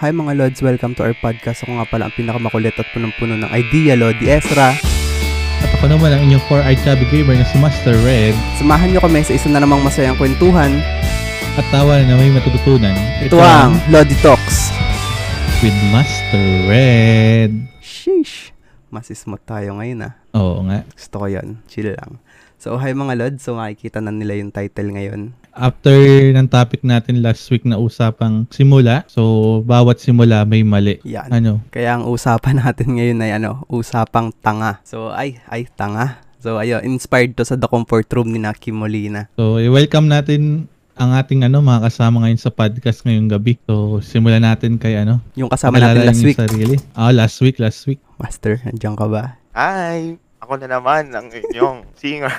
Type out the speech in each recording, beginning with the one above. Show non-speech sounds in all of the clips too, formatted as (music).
Hi mga Lods, welcome to our podcast. Ako nga pala ang pinakamakulit at punong-puno ng idea, Lodi Ezra. At ako naman ang inyong 4-eyed chubby gamer na si Master Red Samahan nyo kami sa isa na namang masayang kwentuhan. at tawa na may matututunan. Ito ang Lodi Talks. with Master Red. Sheesh. Masismot tayo ngayon ah. Oo nga. Gusto ko yan. Chill lang. So, hi mga Lods. So, makikita na nila yung title ngayon. After ng topic natin last week na usapang simula, so bawat simula may mali. Yan. Ano? Kaya ang usapan (laughs) natin ngayon ay ano, usapang tanga. So, ay, ay, tanga. So, ayun, inspired to sa The Comfort Room ni Naki Molina. So, i-welcome natin ang ating ano mga kasama ngayon sa podcast ngayong gabi. So, simulan natin kay ano. Yung kasama natin last week. Sarili. Ah, last week, last week. Master, nandiyan ka ba? Hi! Ako na naman ang inyong (laughs) singer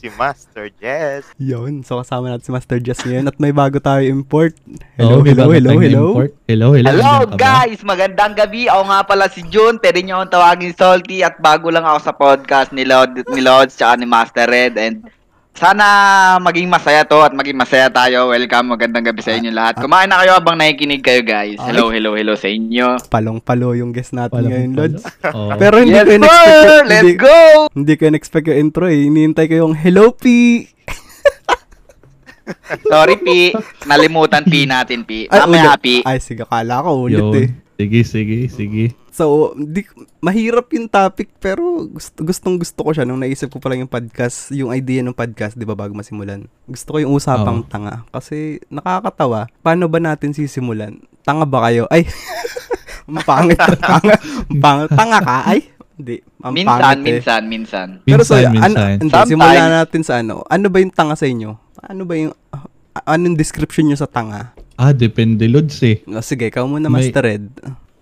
si Master Jess. Yun. So, kasama natin si Master Jess ngayon at may bago tayo import. Hello, may hello, hello, hello. import. Hello, hello. Hello guys, magandang gabi. Ako nga pala si June. Pwede niyo akong tawagin Salty at bago lang ako sa podcast ni Lord ni Lods tsaka ni Master Red and sana maging masaya to at maging masaya tayo. Welcome, magandang gabi sa inyo lahat. Kumain na kayo habang nakikinig kayo guys. Hello, hello, hello sa inyo. Palong-palo yung guest natin Walang ngayon. Lods. (laughs) Oo. Pero hindi yes ko in-expect sir! yung- Let's hindi, go! hindi ko in-expect yung intro eh. Iniintay ko yung Hello, P! Sorry, Pi. Nalimutan Pi natin, Pi. Mamaya. Pi. Ay, sige, kala ko ulit Yun. eh. Sige, sige, sige. So, di, mahirap yung topic pero gusto, gustong gusto ko siya nung naisip ko pa lang yung podcast, yung idea ng podcast, di ba, bago masimulan. Gusto ko yung usapang Oo. tanga kasi nakakatawa. Paano ba natin sisimulan? Tanga ba kayo? Ay, (laughs) ang pangit ang (laughs) tanga. Ang pangit. Tanga ka? Ay, hindi. Ang Minsan, pangit eh. minsan, minsan. Pero so, Minsan, minsan. hindi, simulan natin sa ano. Ano ba yung tanga sa inyo? Ano ba yung, ah, anong description nyo sa tanga? Ah, depende loads eh. O, sige, ikaw muna, May- Master Red.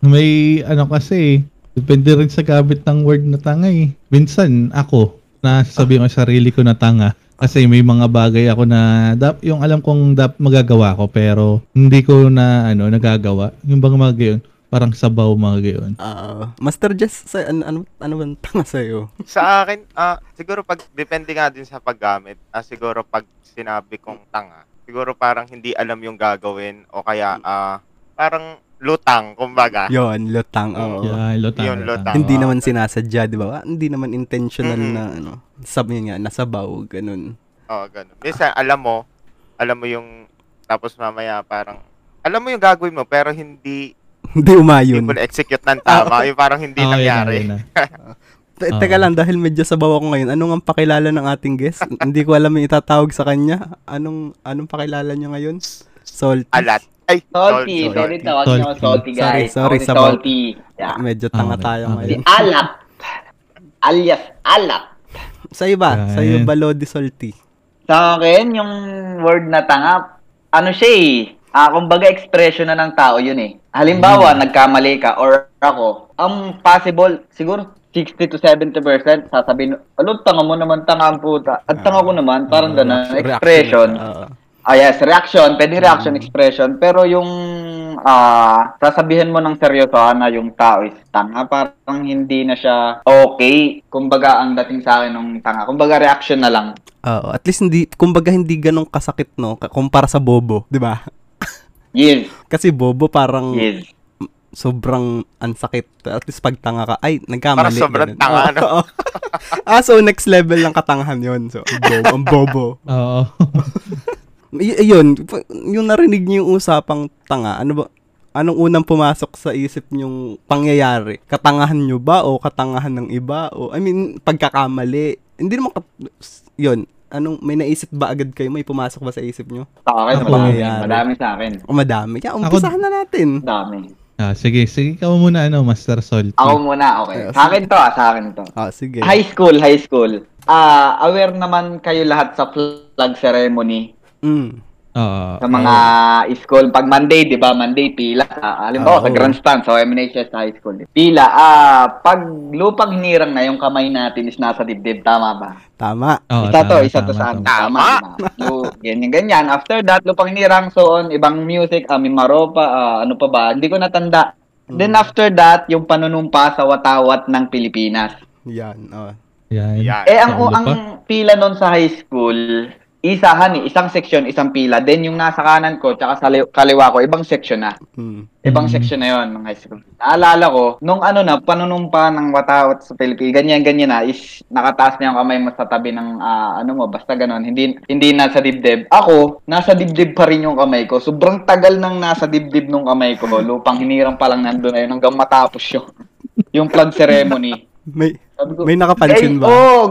May ano kasi, depende rin sa gamit ng word na tanga eh. Minsan ako, nasasabi ko sa sarili ko na tanga. Kasi may mga bagay ako na dap, yung alam kong dap magagawa ko pero hindi ko na ano nagagawa. Yung bang mga gayon, parang sabaw mga gayon. Ah, Master Jess, sa, ano, ano, ano ba ang tanga sa'yo? Sa akin, ah, siguro pag, depende nga din sa paggamit. Ah, siguro pag sinabi kong tanga, siguro parang hindi alam yung gagawin o kaya ah, parang lutang, kumbaga. Yon, lutang. Oo. Yeah, lutang. Yun, lutang. Hindi naman sinasadya, di ba? Hindi naman intentional Mm-mm. na ano. Sabi nga, nasabaw, ganun. Oo, ganun. Minsan, alam mo, alam mo yung, tapos mamaya parang, alam mo yung gagawin mo, pero hindi, Hindi hindi umayon. mo na-execute ng tama. (laughs) yung parang hindi yun na, nangyari. yun na. (laughs) Te-. Teka lang, dahil medyo sabaw ako ngayon, anong ang pakilala ng ating guest? Hindi ko alam yung itatawag sa kanya. Anong anong pakilala niya ngayon? Salty. Alat. Ay, Salty. Salty. Sorry, tawagin niyo Salty. Salty, guys. Sorry, sorry, sabaw. Salty. Yeah. Medyo tanga Okay, tayo okay. Ngayon. Alat. Alias Alat. Sa iba, sa iyo Yan. ba Lodi Salty? Sa akin, yung word na tanga, ano siya eh, ah, kumbaga expression na ng tao yun eh. Halimbawa, nagkamali ka or ako, ang possible, siguro 60 to 70% sasabihin, ano, tanga mo naman, tanga ang puta. At tanga ko naman, parang Reaction. ganun, expression. Oo. Ah, yes, reaction, pwede reaction, expression. Pero yung ah sasabihin mo ng seryoso na yung tao is tanga, parang hindi na siya okay. Kumbaga, ang dating sa akin ng tanga. Kumbaga, reaction na lang. Oo, at least hindi, kumbaga hindi ganong kasakit, no? Kumpara sa bobo, di ba? Yes, (laughs) Kasi bobo parang yes. Sobrang ansakit. At least pag tanga ka, ay, nagkamali. Parang sobrang ganun. tanga, no? oo. (laughs) ah, so next level ng katangahan yon So, ang bobo. Ang bobo. Oo. (laughs) Y- yun, yung narinig niyo yung usapang tanga, ano ba, anong unang pumasok sa isip niyong pangyayari? Katangahan niyo ba o katangahan ng iba? O, I mean, pagkakamali. Hindi naman, kat- yun, anong, may naisip ba agad kayo? May pumasok ba sa isip niyo? Sa akin, Ako, madami. Madami sa akin. O madami. Kaya, umpisahan na natin. Madami. Ah, sige, sige ikaw muna ano, Master Salty. Ako muna, okay. Ayos. Sa akin to, ah, sa akin to. Ah, sige. High school, high school. Ah, aware naman kayo lahat sa flag ceremony Mm. Oo. sa mga school. Pag Monday, di ba? Monday, pila. Ah, halimbawa, Oo. sa grandstand, sa MNHS High School. Pila. Ah, pag lupang hinirang na, yung kamay natin is nasa dibdib. Tama ba? Tama. Oo, isa to, tama, isa to tama, sa amin. tama. Tama. Tama. So, ganyan, ganyan. After that, lupang hinirang, so on, ibang music, ah, may maropa, ah, ano pa ba? Hindi ko natanda. Then after that, yung panunumpa sa watawat ng Pilipinas. Yan. Oh. Yan. Yan. Eh, ang, Sa ang pila nun sa high school, isahan eh, isang section, isang pila. Then yung nasa kanan ko, tsaka sa li- kaliwa ko, ibang section na. Hmm. Ibang Mm. section na yon ng high school. Naalala ko, nung ano na, panunumpa ng watawat sa Philippines, ganyan-ganyan na, is nakataas na yung kamay mo sa tabi ng, ah, ano mo, basta ganon, hindi, hindi nasa dibdib. Ako, nasa dibdib pa rin yung kamay ko. Sobrang tagal nang nasa dibdib nung kamay ko. Lupang hinirang pa lang nandun na yun hanggang matapos (laughs) yung, yung flag ceremony. May, ko, may nakapansin "Ay, ba? Oh,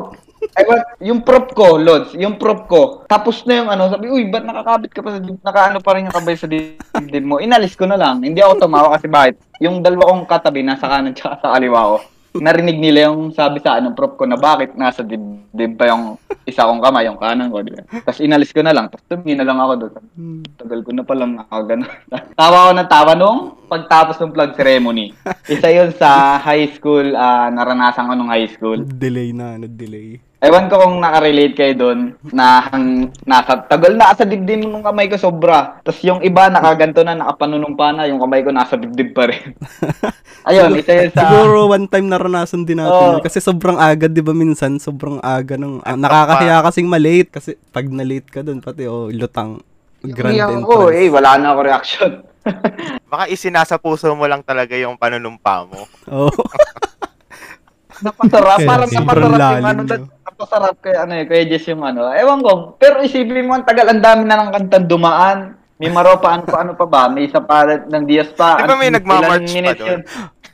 ay, what, yung prop ko, Lods, yung prop ko, tapos na yung ano, sabi, uy, ba't nakakabit ka pa sa dib- nakaano pa rin yung kabay sa dibdib mo? Inalis ko na lang. Hindi ako tumawa kasi bakit? Yung dalawa kong katabi, nasa kanan tsaka sa kaliwa ko, narinig nila yung sabi sa anong prop ko na bakit nasa dibdib pa yung isa kong kamay, yung kanan ko, di ba? Tapos inalis ko na lang, tapos tumingin na lang ako doon. Hmm. Tagal ko na palang nakagano. (laughs) tawa ko ng tawa nung pagtapos ng flag ceremony. (laughs) Isa yun sa high school, ah, naranasan ko nung high school. Delay na, ano, delay. Ewan ko kung nakarelate kayo doon na hang, nasa, tagal na sa dibdib ng kamay ko sobra. Tapos yung iba nakaganto na, nakapanunumpa na, yung kamay ko nasa dibdib pa rin. (laughs) Ayun, isa yun sa... Siguro one time naranasan din natin. Yun. Kasi sobrang aga, di ba minsan? Sobrang aga ng... ah, nakakahiya kasing malate. Kasi pag na-late ka dun, pati oh, lutang grand Iyak entrance. ko, eh, wala na ako reaction. (laughs) Baka isinasa puso mo lang talaga yung panunumpa mo. Oo. (laughs) Napasarap, Okay, parang okay. napasarap yung ano, napasarap kay ano eh, kay Jess yung ano. Ewan ko, pero isipin mo ang tagal, ang dami na ng kantang dumaan. May maropaan pa ano pa ba? May isa pa ng Diaz pa. Di ba may nagmamarch pa doon?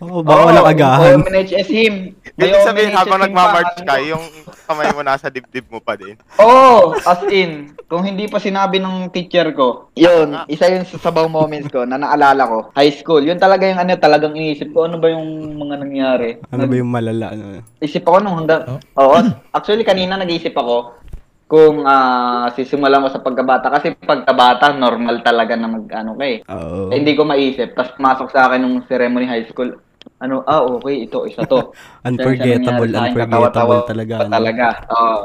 Oo, baka walang agahan. Oo, minutes him. Ibig sabihin, habang nagmamarch pa, ka, ano. yung kamay mo nasa dibdib mo pa din. Oo, as in, kung hindi pa sinabi ng teacher ko, yun, isa yun sa sabaw moments ko na naalala ko, high school, yun talaga yung ano, talagang iniisip ko, ano ba yung mga nangyari? Ano ba yung malala? Ano? Isip ako nung hanggang, Oh. oo, actually kanina nag-iisip ako, kung ah sisimulan mo sa pagkabata, kasi pagkabata, normal talaga na mag, ano ka eh. Oo. Eh, hindi ko maisip, tapos masok sa akin nung ceremony high school, ano, ah, okay, ito, isa to. Akin, (laughs) unforgettable katawa-tawa talaga. ano. talaga, oo.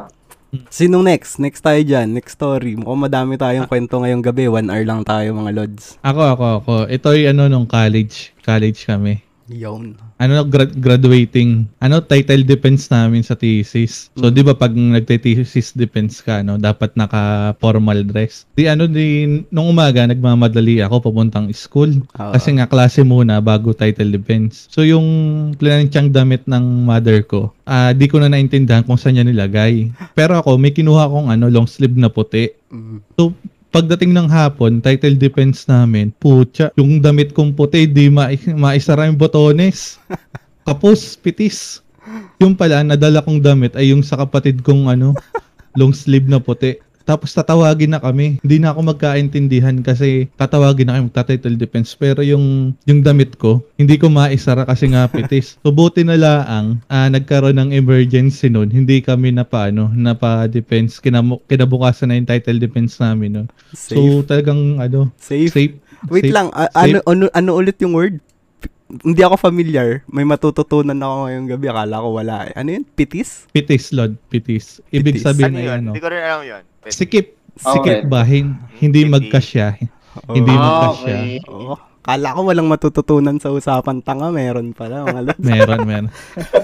Sinong next? Next tayo dyan. Next story. Mukhang madami tayong kwento ngayong gabi. One hour lang tayo mga lods. Ako, ako, ako. Ito ay ano nung college. College kami. Yun. Ano, gra- graduating. Ano, title defense namin sa thesis. So, di ba pag nagte-thesis defense ka, no, dapat naka-formal dress. Di ano, di, nung umaga, nagmamadali ako papuntang school. Oo. Kasi nga, klase muna bago title defense. So, yung planchang damit ng mother ko, ah di ko na naintindihan kung saan niya nilagay. Pero ako, may kinuha kong ano, long sleeve na puti. Mm. So, pagdating ng hapon, title defense namin, putya, yung damit kong puti, di ma maisara yung botones. (laughs) Kapos, pitis. Yung pala, nadala kong damit ay yung sa kapatid kong ano, long sleeve na puti. Tapos tatawagin na kami. Hindi na ako magkaintindihan kasi tatawagin na kami magta-title defense. Pero yung, yung damit ko, hindi ko maisara kasi nga pitis. So buti na laang ah, nagkaroon ng emergency noon. Hindi kami na paano, na pa-defense. Kinamu- kinabukasan na yung title defense namin. No? Safe. So talagang ano, Safe. safe. Wait safe- lang. a- safe. ano, ano, ano ulit yung word? Hindi ako familiar. May matututunan ako ngayong gabi. Akala ko wala eh. Ano yun? Pitis? Pitis, Lord. Pitis. Ibig Pitis. sabihin Ano ay yun? ano. Hindi ko rin alam yun. Pwede. Sikip. Sikip Okay. ba? Hin- hindi magkasya. Oo. Hindi Ah, magkasya. okay. Oo. Kala ko walang matututunan sa usapan tanga. Meron pala. Mga lods. (laughs) Meron, meron.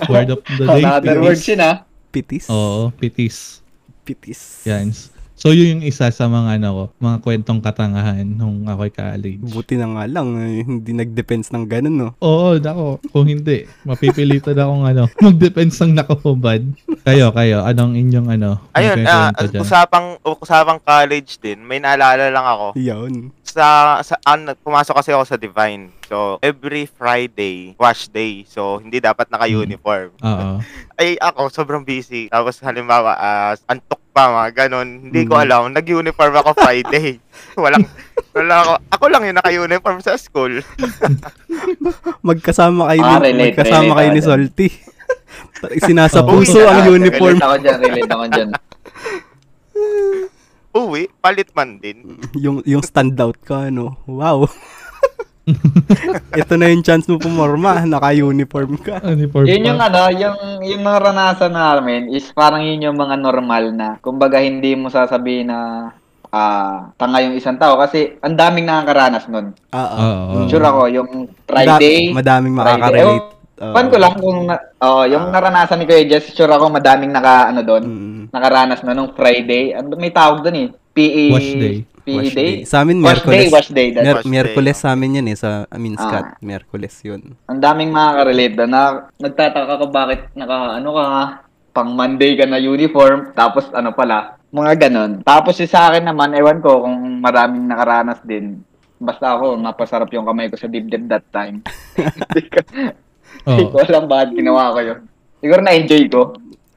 Word of the day. Another pitis. words yun ah. Pitis? Oo, pitis. Pitis. Yan. So, yun yung isa sa mga ano ko, mga kwentong katangahan nung ako'y college. Buti na nga lang. eh, hindi nag-defense ng ganun, no? Oo, dako. Kung hindi, mapipilitan akong ano, (laughs) mag-defense ng nakahubad. Kayo, kayo, anong inyong ano? Ayun, ah, dyan? usapang, usapang college din, may naalala lang ako. Yun. Sa, sa an, pumasok kasi ako sa Divine. So, every Friday, wash day. So, hindi dapat naka-uniform. Oo. (laughs) Ay, ako, sobrang busy. Tapos, halimbawa, ah, antok pa, mga ganon. Hindi ko Mm. alam. Nag-uniform ako Friday. (laughs) Walang, wala ako. Ako lang yung naka-uniform sa school. (laughs) Magkasama kayo, Ah, ni, relate, magkasama relate kayo ni. Salty. (laughs) Sinasa Oo. puso Relate ang uniform. Relate ako dyan, relate ako dyan. Uwi, palit man din. yung yung standout ka ano. Wow. (laughs) Ito na yung chance mo pumorma, naka-uniform ka. Uniform Yun yung ano, yung, yung naranasan namin is parang yun yung mga normal na. Kumbaga hindi mo sasabihin na ah tanga yung isang tao kasi ang daming nakakaranas nun. Oo. Oo. Sure ako, yung Friday, Madaming Friday. makaka-relate. Ewan Oo. Pan ko lang kung, na, oh, yung naranasan ni Kuya Jess, sure ako madaming naka, ano doon, Mm. nakaranas na nung Friday. Ano, may tawag doon eh. PE, Wash day. PE Wash day. Sa amin, Wash day, Miyerkules. wash day. That's, Mer- Wash day, Miyerkules oh. sa amin yan eh. Sa Minskat. Ah. Miyerkules yun. ang daming makaka-relate doon na nagtataka ka bakit naka, ano ka pang Monday ka na uniform, tapos ano pala, mga ganon. Tapos yung sa akin naman, ewan ko kung maraming nakaranas din. Basta ako, napasarap yung kamay ko sa dibdib that time. (laughs) Hindi Oo. ko alam bakit ginawa ko yun. Siguro na-enjoy ko.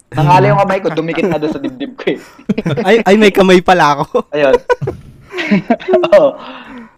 Nangali yung kamay ko, dumikit na doon sa dibdib ko eh. ay, ay, may kamay pala ako. Ayun. (laughs) Oo.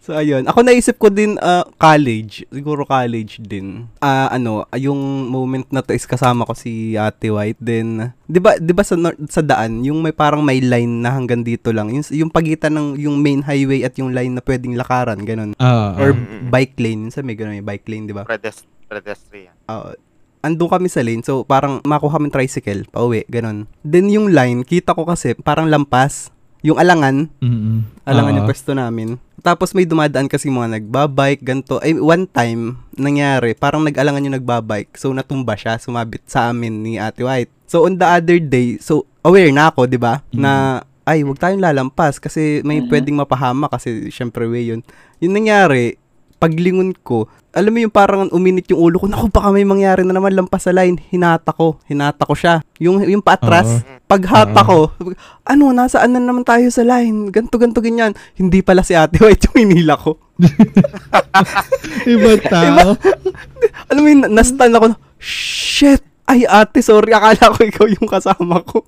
So, ayun. Ako naisip ko din, ah, college. Siguro college din. Ah, ano, yung moment na to is kasama ko si Ate White. Then, di ba, di ba sa, nor- sa daan, yung may parang may line na hanggang dito lang. Yung, yung pagitan ng yung main highway at yung line na pwedeng lakaran, ganun. Ah, Or Mm-mm. bike lane. Sa may ganun, may bike lane, di ba? Pedestrian. Oo. Andun kami sa lane, so parang makuha kami tricycle, pauwi, ganun. Then yung line, kita ko kasi parang lampas, yung alangan, mm alangan Ah. yung pwesto namin. Tapos may dumadaan kasi mga nagbabike, ganto. Ay, one time, nangyari, parang nag-alangan yung nagbabike. So, natumba siya, sumabit sa amin ni Ate White. So, on the other day, so, aware na ako, di ba? Na, ay, wag tayong lalampas kasi may Mhm. pwedeng mapahama kasi syempre way yun. Yung nangyari, paglingon ko, alam mo yung parang uminit yung ulo ko, naku baka may mangyari na naman lampas sa line, hinata ko, hinata ko siya. Yung, yung paatras, Oo. paghata Oo. ko, ano, nasaan na naman tayo sa line? Ganto, ganto, ganyan. Hindi pala si Ate White yung hinila ko. (laughs) Iba tao. (laughs) Alam mo yun, na- na-stun ako, shit! Ay, ate, sorry, akala ko ikaw yung kasama ko.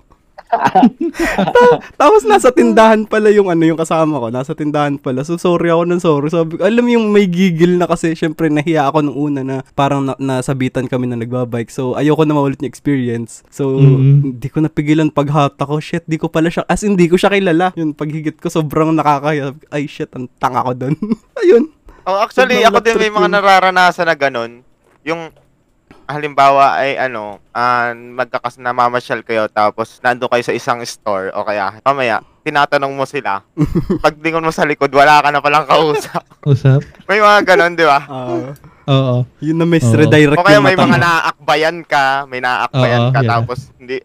Ta- tapos nasa tindahan pala yung ano yung kasama ko, nasa tindahan pala. So sorry ako ng sorry. Sabi alam yung may gigil na kasi syempre nahiya ako nung una na parang na- nasabitan kami na nagbabike. So ayoko na maulit yung experience. So Mhm. hindi ko napigilan paghata ko. Shit, di ko pala siya as in, hindi ko siya kilala. Yun paghigit ko sobrang nakakaya. Ay shit, ang tanga ko doon. (laughs) Ayun. Oh, actually, Sobrang ako din may mga nararanasan na ganun. Yung, halimbawa ay ano, ah, magkakas namamasyal kayo tapos nando kayo sa isang store o kaya mamaya, tinatanong mo sila. (laughs) Paglingon mo sa likod, wala ka na palang kausap. (laughs) Usap. may mga ganun, di ba? Ah, Oo. yun na misredirect O kaya may mga naaakbayan ka, may naaakbayan Oo, ka yeah. tapos hindi.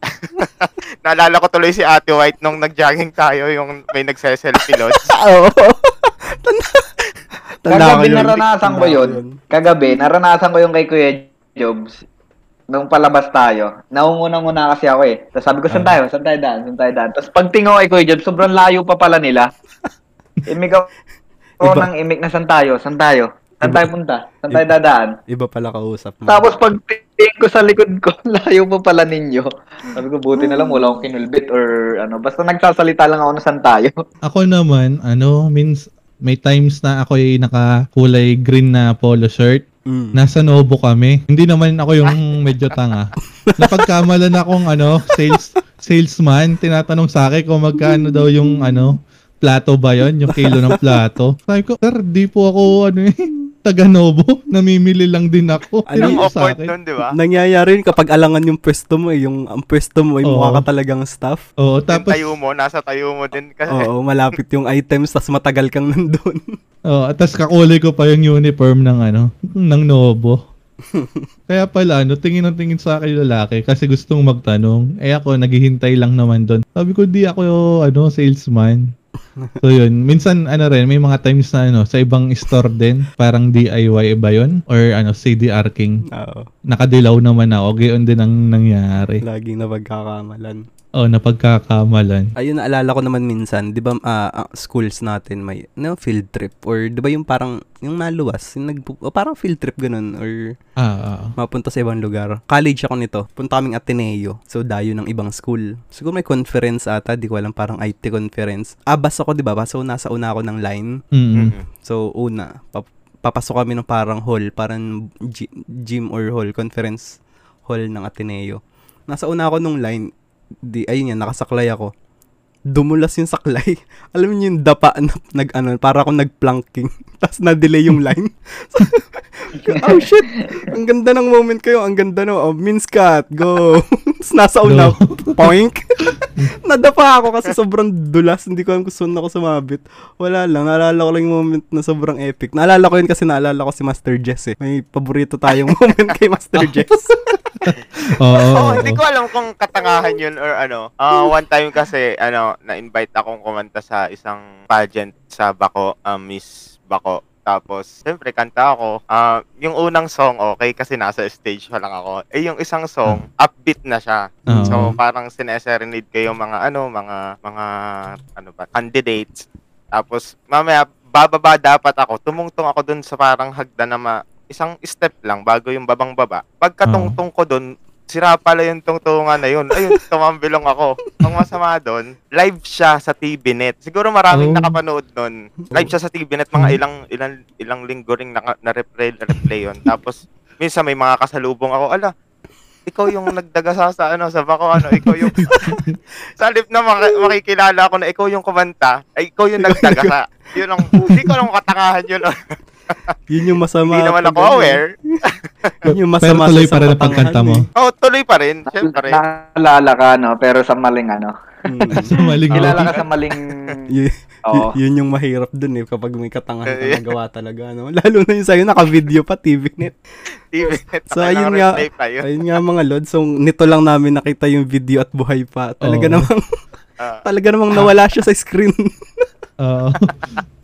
(laughs) Naalala ko tuloy si Ate White nung nag-jogging tayo, yung may nagse-selfie lods. Oo. Tanda ko Kagabi naranasan ko Tanda yun. Kagabi, naranasan ko yung kay Kuya Jobs. Nung palabas tayo, naunguna muna kasi ako eh. Tapos sabi ko, saan tayo? Saan tayo daan? Saan tayo daan? Tapos pagtingin ko kay Kuya Jobs, sobrang layo pa pala nila. Imig ako (laughs) Iba. ng imig na saan tayo? Saan tayo? Saan tayo punta? Saan tayo dadaan? Iba pala kausap mo. Tapos pagtingin ko sa likod ko, (laughs) layo pa pala ninyo. Sabi ko, buti na lang wala akong kinulbit or ano. Basta nagsasalita lang ako na saan tayo. (laughs) Ako naman, ano, means may times na ako ay nakakulay green na polo shirt. Mm. Nasa Novo kami. Hindi naman ako yung (laughs) medyo tanga. Napagkamalan akong ano, sales salesman, tinatanong sa akin kung magkano daw yung ano, plato ba yon yung kilo ng plato. Sabi ko, sir, di po ako ano eh, taga Novo, (laughs) namimili lang din ako. Ano sa awkward akin. nun, di ba? Nangyayari yun kapag alangan yung pwesto mo eh. Yung ang pwesto mo ay Oo. mukha ka talagang staff. Oo, Tapos, tapos, tayo mo, nasa tayo mo din kasi. Oo, malapit yung items tas matagal kang nandun. (laughs) oh, tapos kakulay ko pa yung uniform ng ano, ng Novo. (laughs) Kaya pala, ano, tingin ng tingin sa akin yung lalaki kasi gustong magtanong. Eh ako, naghihintay lang naman doon. Sabi ko, di ako, ano, salesman. So yun, minsan ano rin, may mga times na ano, sa ibang store din, parang DIY ba yun? Or ano, CDR King. Oo, Nakadilaw naman ako, gayon din ang nangyari. laging napagkakamalan. Oh, napagkakamalan. Ayun, naalala ko naman minsan, di ba ah, ah, schools natin may no, field trip or di ba yung parang, yung naluwas, yung nag, o parang field trip ganun or Ah, ah. mapunta sa ibang lugar. College ako nito. Punta kaming Ateneo. So, dayo ng ibang school. Siguro may conference ata. Di ko alam. Parang IT conference. Abas ako, di ba? So, nasa una ako ng line. Mm-mm. So, una. pap- papasok kami ng parang hall. Parang gy- gym or hall. Conference hall ng Ateneo. Nasa una ako nung line. Di, ayun yan. Nakasaklay ako. Dumulas yung saklay. (laughs) Alam niyo yung dapa na nag ano, para akong nagplanking. (laughs) Tapos na-delay yung line. (laughs) oh shit! Ang ganda ng moment kayo. Ang ganda no. Oh, Minskat, go! Tapos nasa una, Go. poink! Nadapa ako kasi sobrang dulas. Hindi ko alam kung saan ako sumabit. Wala lang. Naalala ko lang yung moment na sobrang epic. Naalala ko yun kasi naalala ko si Master Jess eh. May paborito tayong moment kay Master Jess. Oo. Oo, oo, hindi ko alam kung katangahan yun or ano. Ah, one time kasi, ano, na-invite akong kumanta sa isang pageant sa Bako, um, Miss Bako. Tapos, siyempre, kanta ako. Ah, yung unang song, okay, kasi nasa stage pa lang ako. Eh, yung isang song, upbeat na siya. Oo. So, parang sineserenade ko yung mga, ano, mga, mga, ano ba, candidates. Tapos, mamaya, bababa dapat ako. Tumungtong ako dun sa parang hagdan na ma, isang step lang bago yung babang baba. Pagkatungtong ko dun, sira pala yung tungtungan na yun. Ayun, (laughs) tumambilong ako. Ang masama doon, live siya sa TVNet. Siguro maraming Oh. nakapanood nun. Live siya sa TVNet, mga ilang ilang ilang linggo ring naka, na-replay, na-replay yun. Tapos, minsan may mga kasalubong ako, ala, ikaw yung nagdaga sa, sa ano sa bako ano ikaw yung (laughs) sa halip na maki- makikilala ako na ikaw yung kumanta ay ikaw yung nagdaga sa yun ang hindi ko alam kung katangahan yun (laughs) yun yung masama. hindi naman ako aware (laughs) Yun yung Pero masama tuloy sa pa rin ang pagkanta mo. oh tuloy pa rin syempre Naalala ka, no? Pero sa maling ano. Mm. (laughs) Sa maling Kilala ka sa maling... (laughs) Y- Oo. y- yun yung mahirap dun eh kapag may katangahan ka Eh. nagawa talaga no (laughs) lalo na yung sa'yo naka-video pa TVNet TVNet So, ayun nga, ayun nga mga lord. So, nito lang namin nakita yung video at buhay pa. Talaga Oo. namang, Ah. talaga namang nawala siya sa screen. Oo.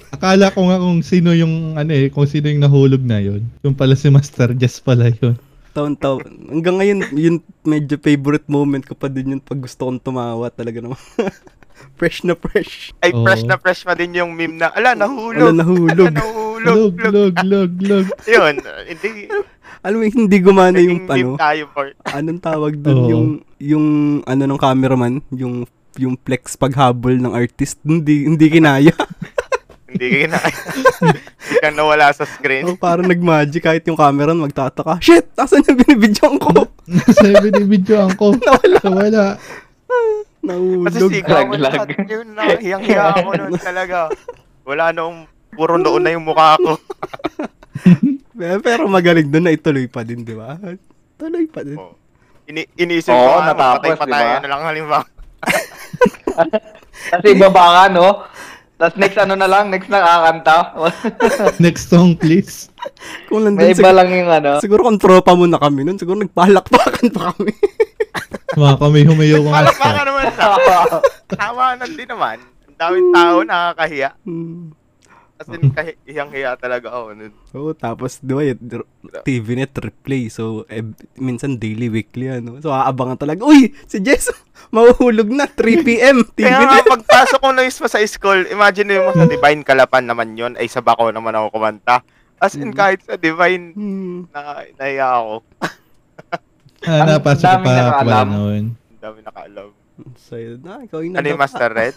Akala ko nga kung sino yung ano eh, kung sino yung nahulog na yun. Yung pala si Master Jess pala yun. Taon-taon. Hanggang ngayon, yun medyo favorite moment ko pa din yun pag gusto kong tumawa. Talaga naman. (laughs) fresh na fresh. ay Oo. fresh na fresh pa din yung meme na ala nahulog nahulog. (laughs) ala nahulog Log, log, log, log. (laughs) yun hindi Alam mo, hindi gumana yung ano. tayo for Anong tawag dun? Oo. Yung, yung ano ng cameraman, yung yung flex paghabol ng artist, hindi hindi kinaya. Hindi ka na (laughs) hindi ka nawala sa screen oh, parang nag-magic kahit yung camera magtataka. Shit! Asan yung binibidyoan ko? (laughs) Nasa binibidyoan ko. (laughs) Nawala. Nawala. Kasi Nahulog. sigaw mo Laglag. lahat yun na, hiyang-hiya ako nun talaga. Wala nung puro noon na yung mukha ko. Pero magaling doon na ituloy pa din, di ba? Tuloy pa din. Oh. Ini iniisip ko, ah, natapos, patay-patay di ba? na lang halimbawa. Kasi ibaba ka, no? Tapos next ano na lang, next na kakanta. (laughs) Next (laughs) song, please. Kung nandun May iba siguro, lang yung ano. siguro kung tropa mo na kami nun, siguro nagpalakpakan pa kami. (laughs) Mga kami humayo ko nga Alam pa ka naman sa tawanan din naman. Ang daming tao nakakahiya. Hmm. As in, kahi- hiyang-hiya talaga ako nun. Oo, tapos, di ba, yung TVNet replay. So, eh, minsan daily, weekly, ano. So, aabangan talaga. Uy, si Jess, (laughs) mahuhulog na, 3pm, Kaya nga, TVNet. pagpasok ko na mismo sa school, imagine mo sa Divine Kalapan naman yon ay sa bako naman ako kumanta. As in, Mm. kahit sa Divine, Hmm. na, nahiya ako. Ah, napasok pa pala noon. Ang dami nakaalam. So, na, ikaw yung Ano yung. Master Red?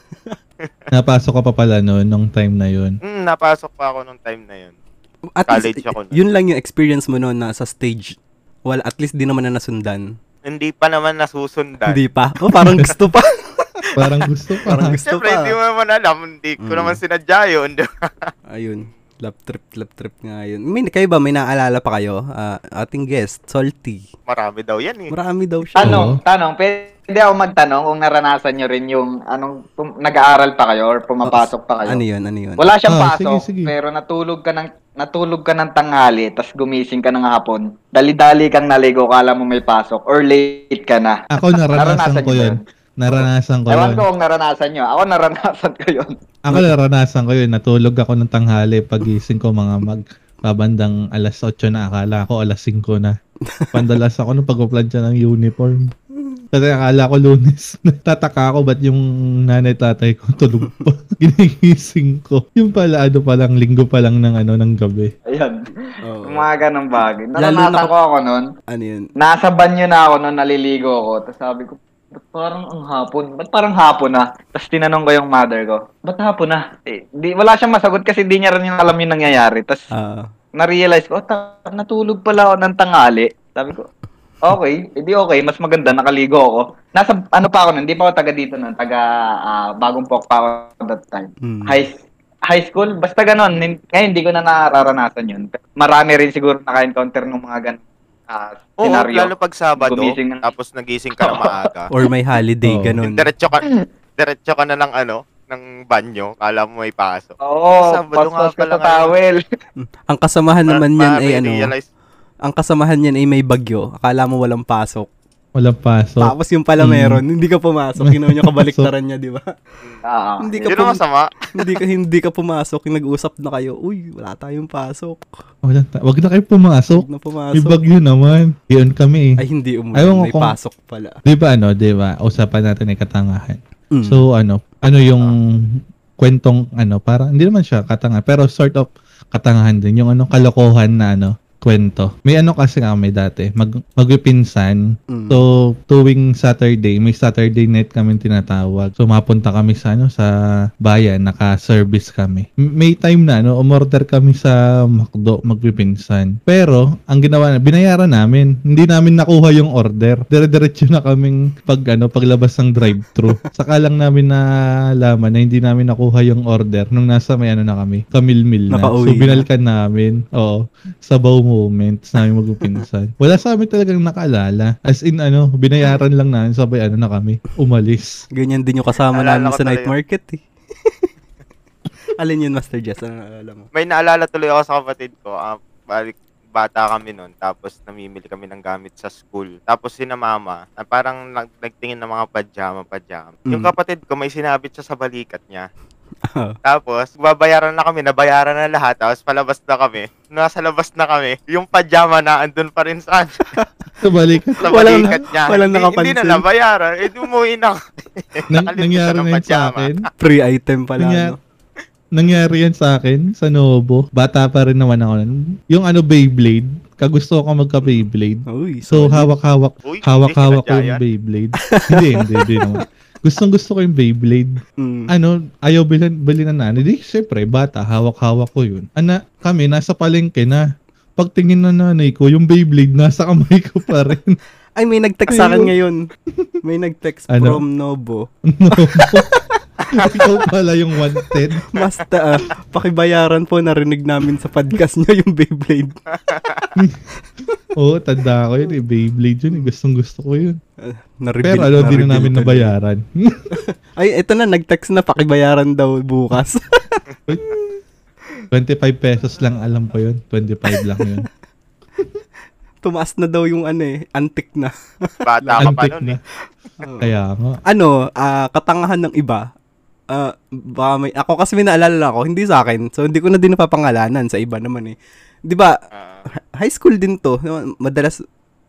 (laughs) Napasok ka pa pala noon, nung time na yun. Hmm, napasok pa ako nung time na yun. At college least, ako nun. yun lang yung experience mo noon na sa stage. Well, at least di naman na nasundan. Hindi pa naman nasusundan. Hindi pa. Oh, parang (laughs) gusto pa. Parang gusto pa. Parang gusto Siyempre, pa. hindi mo naman alam. Hindi ko Mm. naman sinadya yun. di ba? Ayun. Lap trip, lap trip nga yun. May, kayo ba, may naalala pa kayo? Ah, ating guest, Salty. Marami daw yan eh. Marami daw siya. Tanong, tanong, pwede ako magtanong kung naranasan nyo rin yung anong pum- nag-aaral pa kayo or pumapasok pa kayo. Ano yun, ano yun? Wala siyang Ah, pasok, sige, sige. pero natulog ka ng natulog ka ng tanghali, tapos gumising ka ng hapon. Dali-dali kang naligo, kala mo may pasok or late ka na. Ako (laughs) naranasan ko nyo ba yun. Naranasan ko Ewan yun. ko kung naranasan nyo. Ako naranasan ko yun. Ako naranasan ko yun. Natulog ako ng tanghali. Pagising ko mga mag babandang alas 8 na. Akala ko alas 5 na. Pandalas ako nung pagpaplansya ng uniform. Kasi akala ko lunes. (laughs) Tataka ako ba't yung nanay tatay ko tulog pa. (laughs) Ginigising ko. Yung pala ano pa lang, linggo pa lang ng ano ng gabi. Ayan. Oo. Yung mga ganong bagay. Naranasan na- ko ako nun. Ano yun? Nasa banyo na ako nung naliligo ako. Tapos sabi ko, ba't parang ang hapon? Ba't parang hapon na? Tapos tinanong ko yung mother ko, ba't hapon na? Eh, di, wala siyang masagot kasi di niya rin yung alam yung nangyayari. Tapos Ah, na-realize ko, oh, ta- natulog pala ako ng tangali. Sabi ko, okay, edi okay, mas maganda, nakaligo ako. Nasa, ano pa ako nun, hindi pa ako taga dito nun, taga ah, bagong pok pa ako that time. mm. High, high school, basta ganon. Nin- Ngayon, hindi ko na nararanasan yun. Marami rin siguro naka-encounter ng mga gan ah, Oo, senaryo. lalo pag Sabado, Gumising tapos nagising ka na (laughs) maaga. Or may holiday, Oo. ganun. diretso ka, diretso ka na ng ano, ng banyo, kala mo may pasok. Oo, Sabado nga pala sa towel. (laughs) Ang kasamahan naman Para- yan para ay may ano, ang kasamahan yan ay may bagyo. Akala mo walang pasok. Walang paso. Tapos yung pala Mm. meron, hindi ka pumasok. Ginawa (laughs) niya kabaliktaran niya, di ba? Ah, Hindi ka pum- masama. hindi ka hindi ka pumasok, yung nag-usap na kayo. Uy, wala tayong pasok. Wala ta- Wag na kayo pumasok. Huwag na May pumasok. bagyo naman. Yun kami. Ay, hindi umulan. Ayaw May kung- pasok pala. Di ba ano, di ba? Usapan natin ay katangahan. Mm. So ano, ano yung kwentong ano, parang hindi naman siya katanga, pero sort of katangahan din yung ano kalokohan na ano kwento. May ano kasi kami dati, mag magpipinsan. Mm. So, tuwing Saturday, may Saturday night kami tinatawag. So, mapunta kami sa ano sa bayan, naka-service kami. May time na ano, umorder kami sa McDo, magpipinsan. Pero, ang ginawa na, binayaran namin. Hindi namin nakuha yung order. Dire-diretso na kaming pag ano, paglabas ng drive-thru. (laughs) Saka lang namin nalaman na hindi namin nakuha yung order nung nasa may ano na kami, kamilmil na. Nakauwi so, na. binalkan namin. Oo. Sabaw moments namin magpinsan. Wala sa amin talagang nakaalala. As in ano, binayaran lang namin sabay ano na kami, umalis. Ganyan din yung kasama namin sa night market eh. (laughs) Alin yun, Master Jess? Ano naalala mo? May naalala tuloy ako sa kapatid ko. Ah, balik bata kami noon tapos namimili kami ng gamit sa school. Tapos si na mama, na parang nag, nagtingin ng mga pajama, pajama. Yung Mm. kapatid ko may sinabit siya sa balikat niya. (laughs) Tapos, babayaran na kami, nabayaran na lahat, tapos palabas na kami. Nasa labas na kami, yung pajama na andun pa rin sa, So, (laughs) balik. sa Walang- balikat niya. walang hindi, hindi na nakapansin. nabayaran, eh umuwi na kami. Nang, Nakalimutan nangyari ng na yun sa pajama. akin. Free item pala, Nangyari, no? nangyari yan sa akin sa Novo. Bata pa rin naman ako nun. Yung ano Beyblade, kagusto ko magka Beyblade. Uy, So hawak-hawak, Uy, hawak-hawak ko yung Beyblade. hindi, hindi, hindi naman. (laughs) Gustong gusto ko yung Beyblade. Mm. Ano, ayaw bilhin, bilhin na nanay. Di, syempre, bata, hawak-hawak ko yun. Ana, kami, nasa palengke na. Pagtingin na nanay ko, yung Beyblade, nasa kamay ko pa rin. Ay, may nag-text sa akin ngayon. May nag-text Ano? from Nobo. (laughs) (laughs) Ikaw pala yung wanted. Basta, ah, pakibayaran po, narinig namin sa podcast nyo yung Beyblade. (laughs) Oo, tanda ko yun eh. Beyblade yun eh. Gustong gusto ko yun. Na-reveal, Pero ano, di na-reveal na namin nabayaran. (laughs) Ay, ito na, nag-text na pakibayaran daw bukas. 25 pesos lang alam ko yun. 25 lang yun. Tumaas na daw yung ano eh, antik na. Bata ka pa nun na. eh. Kaya nga. ano, ah, katangahan ng iba, ah, baka may, ako kasi may naalala ako, hindi sa akin, so hindi ko na din napapangalanan sa iba naman eh. Di ba, Ah, high school din to, madalas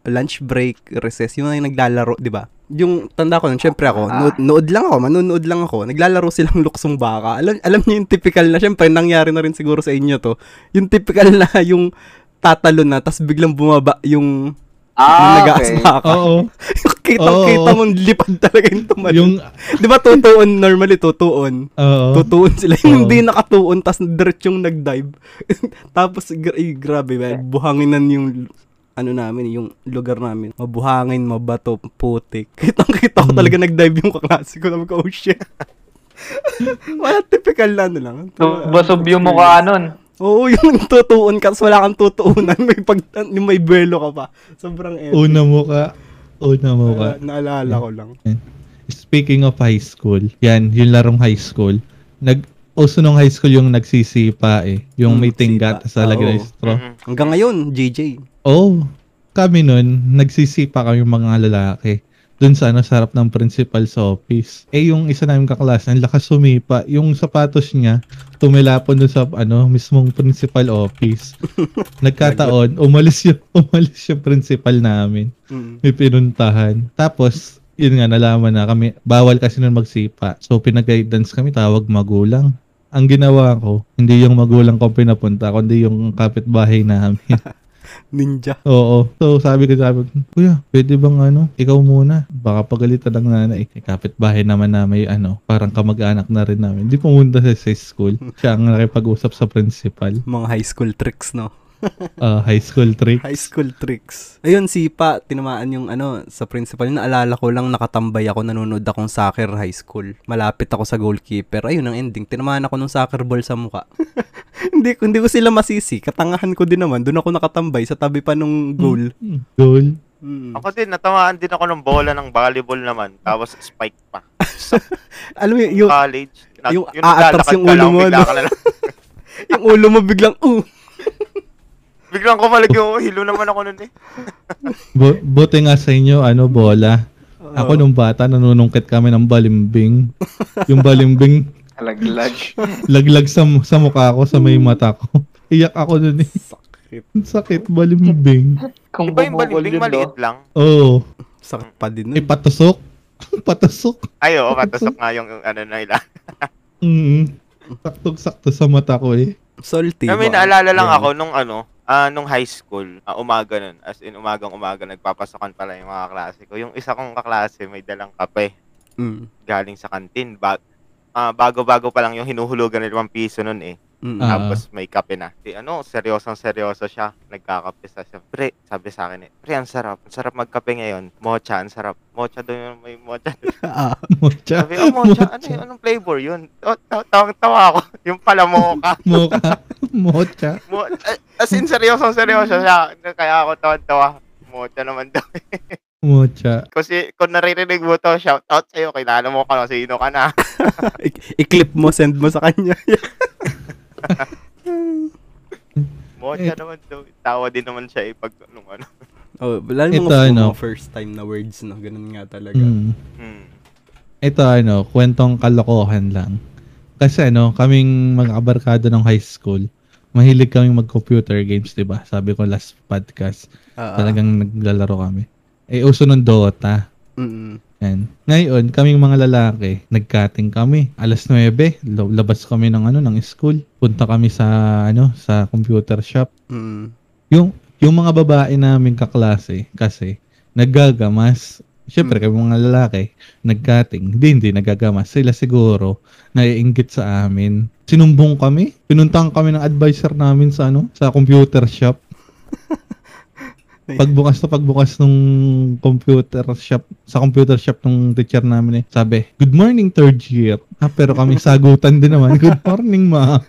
lunch break, recess, yung mga naglalaro, di ba? Yung tanda ko nun, syempre ako, nood, nood lang ako, manunood lang ako, naglalaro silang luksong baka. Alam, alam niyo yung typical na, syempre nangyari na rin siguro sa inyo to, yung typical na (laughs) yung tatalo na, tas biglang bumaba yung, yung Ah, nag-aas okay. baka. Oo. (laughs) Kitang-kita Oo. mo, lipad talaga yung tumalon. Yung, Di ba tutuon, normally tutuon. oo. Tutuon sila. Yung hindi nakatuon, tas diretsong nag-dive. (laughs) Tapos, gra- ay, grabe, man. buhanginan yung ano namin, yung lugar namin. Mabuhangin, mabato, putik. (laughs) Kitang-kita ko Mm. talaga nag-dive yung kaklase ko. Sabi ko, oh shit. (laughs) Wala, typical na ano lang. So, Bosob yung mukha nun. Oo, yung tutuon ka, tapos wala kang tutuunan. May, pag, yung may buwelo ka pa. Sobrang epic. Una mo ka. Una mo ka. Naala- naalala ko lang. Speaking of high school, yan, yung larong high school. Nag, uso nung high school yung nagsisipa eh. Yung Hmm, may tingga sipa. sa lagay ng Oo. straw. mm, Hanggang ngayon, JJ. Oh, kami nun, nagsisipa kami mga lalaki. Doon sa ano, sa harap ng principal sa office. Eh, yung isa namin kaklase, ang lakas sumipa. Yung sapatos niya, tumilapon doon sa ano, mismong principal office. (laughs) Nagkataon, umalis yung, (laughs) umalis yung principal namin. Mm. May pinuntahan. Tapos, yun nga, nalaman na kami, bawal kasi nun magsipa. So, pinag-guidance kami, tawag magulang. Ang ginawa ko, hindi yung magulang ko pinapunta, kundi yung kapitbahay namin. (laughs) Ninja. Oo. So, sabi ko, sabi ko, Kuya, pwede bang ano, ikaw muna. Baka pagalitan ng nanay. Eh, kapitbahay naman na may ano, parang kamag-anak na rin namin. Hindi pumunta sa, sa school. Siya ang nakipag-usap sa principal. Mga high school tricks, no? (laughs) Ah, high school trick. High school tricks. Ayun, si Pa, tinamaan yung ano, sa principal. Naalala ko lang, nakatambay ako, nanonood akong soccer high school. Malapit ako sa goalkeeper. Ayun ang ending. Tinamaan ako ng soccer ball sa muka. (laughs) hindi, ko- hindi ko sila masisi. Katangahan ko din naman. Doon ako nakatambay sa tabi pa nung goal. Hmm, Goal. Mm. Ako din, natamaan din ako ng bola ng volleyball naman. Tapos spike pa. (laughs) Alam mo, yung, college. Yung yung aatras naglalakad yung ulo lang, mo, no? yung ulo mo biglang, uh, Biglang kumalag yung hilo naman ako nun eh. Bu- buti nga sa inyo, ano, bola. Ako nung bata, nanunungkit kami ng balimbing. yung balimbing, Alaglag. laglag sa, sa mukha ko, sa may mata ko. (laughs) Iyak ako dun eh. sakit. Ang Sakit, balimbing. Kung Iba yung bumukol balimbing yun, maliit no? lang. Oo. Sakit pa din Eh, nun. patusok. (laughs) patusok. Ay, oo, katusok nga yung yung ano na ila. Mm. Saktong-sakto sa mata ko eh. Salty. Kami ba? naalala lang ako nung ano, ah nung high school, ah, umaga nun. As in, umagang umaga, nagpapasokan pala yung mga klase ko. Yung isa kong kaklase, may dalang kape Mm. galing sa kantin. Ba ah, bago-bago pa lang yung hinuhulugan ng 5 piso nun eh. Mm. Tapos may kape na. Di, ano, seryosong seryoso siya. Nagkakape sa siya. Pre, sabi sa akin eh, pre, ang sarap. Ang sarap magkape ngayon. Mocha, ang sarap. Mocha doon yung may mocha. (laughs) Ah. Mocha. Sabi, oh, mocha, ano yun? Anong flavor yun? Oh, taw- Tawang-tawa ako. (laughs) Yung pala mocha. (laughs) Mocha. Mocha. Mo, as in, seryosong seryoso siya. Kaya ako tawan-tawa. Mocha naman daw. Mocha. Kasi kung naririnig mo to, shout out sa'yo. Kilala mo ka, sino ka na. I- i-clip mo, send mo sa kanya. Mocha naman daw. Tawa din naman siya eh, pag nung ano. oh, lalo Ito, mga, ano. mga first time na words, no? Ganun nga talaga. Mm. Hmm. Ito ano, kwentong kalokohan lang. Kasi ano, kaming mga kabarkada ng high school, mahilig kaming mag-computer games, 'di ba? Sabi ko last podcast, ah. talagang naglalaro kami. Eh uso ng Dota. Mm-mm. Yan. Ngayon, kaming mga lalaki, nagkating kami. Alas 9, lo- labas kami ng ano ng school. Punta kami sa ano, sa computer shop. Mm-mm. Yung yung mga babae namin kaklase kasi naggagamas. Siyempre, kami mga lalaki, nagkating. Hindi, hindi nagagamas. Sila siguro, naiinggit sa amin. Sinumbong kami. Pinuntahan kami ng advisor namin sa ano, sa computer shop. (laughs) Pagbukas to pagbukas nung computer shop, sa computer shop ng teacher namin eh, sabi, Good morning, third year. Ah, pero kami (laughs) sagutan din naman, Good morning, ma.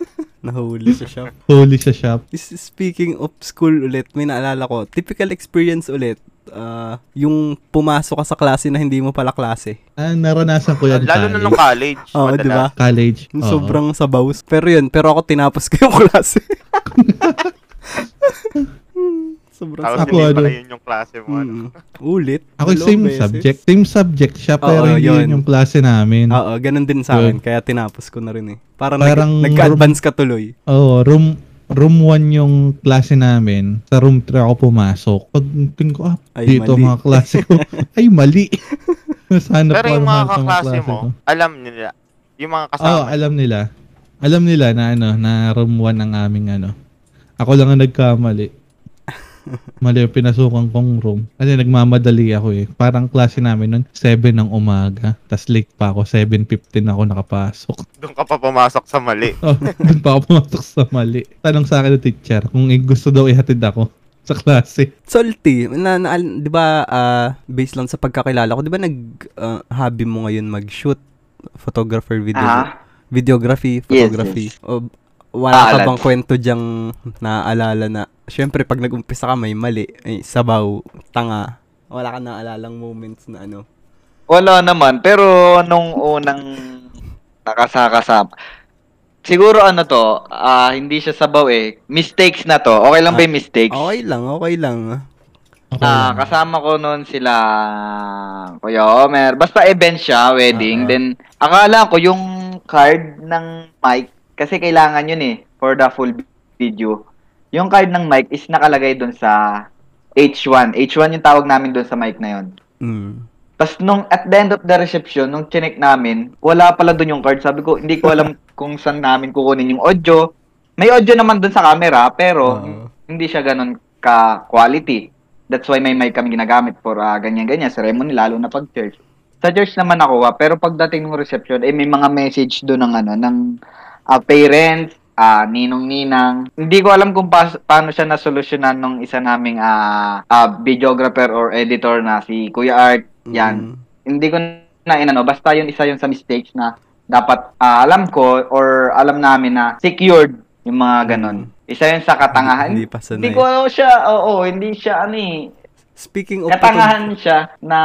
Nahuli sa shop. Holy sa shop. Is- Speaking of school ulit, may naalala ko, typical experience ulit, ah, yung pumasok ka sa klase na hindi mo pala klase. Ah, naranasan ko yan Lalo na college. nung college. Oo, madalas. di ba? College. Yung oo. Sobrang sabaw. Pero yun, pero ako tinapos ko yung (laughs) klase. (laughs) Sobrang Tapos Ako, hindi pala ano. yun yung klase mo. Ano. Mm. (laughs) Ulit. Ako same beses. subject. Same subject siya, pero Oo, hindi yun. yun yung klase namin. Oo, ganun din sa akin. Kaya tinapos ko na rin eh. Parang, Parang nag, nag-advance ka tuloy. Oo, room room 1 yung klase namin. Sa room 3 ako pumasok. Pag tingin ko, ah, Ay, dito mali. mga klase ko. (laughs) ay, mali. (laughs) Sana Pero po yung ang mga kaklase klase mo, ko. alam nila. Yung mga Oo, kasama. alam nila. Alam nila na ano, na room 1 ang aming ano. Ako lang ang nagkamali. Mali yung pinasukan kong room. Kasi nagmamadali ako eh. Parang klase namin nun, 7 ng umaga. Tapos late pa ako, 7.15 ako nakapasok. Doon ka pa pumasok sa mali. (laughs) Oh, doon pa ako pumasok sa mali. Tanong sa akin ng teacher kung gusto daw ihatid ako sa klase. Salty. Na, na, di ba, ah, based lang sa pagkakilala ko, di ba nag-hobby mo ngayon mag-shoot? Photographer, video, Ah, videography, Yes, photography. O, wala Ah, ka bang kwento diyang naaalala na, syempre, pag nag-umpisa ka may mali, ay, sabaw, tanga, wala ka naalalang moments na ano. wala naman. Pero nung unang nakasakasama, siguro ano to, ah, hindi siya sabaw eh. Mistakes na to. Okay lang ba yung mistakes? Okay lang, okay lang. Okay Ah, lang. kasama ko noon sila Kuya Omer. Basta event siya, wedding. Ah. Then akala ko yung card ng mic kasi kailangan yun eh for the full video. Yung card ng mic is nakalagay doon sa H1. H1 yung tawag namin doon sa mic na yun. Mm. Tapos nung at the end of the reception, nung chinek namin, wala pala doon yung card. Sabi ko, hindi ko alam (laughs) kung saan namin kukunin yung audio. May audio naman doon sa camera, pero Oo. hindi siya ganun ka-quality. That's why may mic kami ginagamit for ah, ganyan-ganyan, ceremony, lalo na pag church. Sa church naman ako, ah, pero pagdating ng reception, eh may mga message doon ng ano, ng ah, parents, ah, ninong-ninang. Hindi ko alam kung pas- paano siya nasolusyonan nung isa naming ah, ah, videographer or editor na si Kuya Art. Yan. Mm. Hindi ko na inano, basta yun isa yun sa mistakes na dapat ah, alam ko or alam namin na secured yung mga ganon. Isa yun sa katangahan. Hindi pa sanay. Hindi ko siya, oo, hindi siya ano eh. Speaking of Katangahan siya na,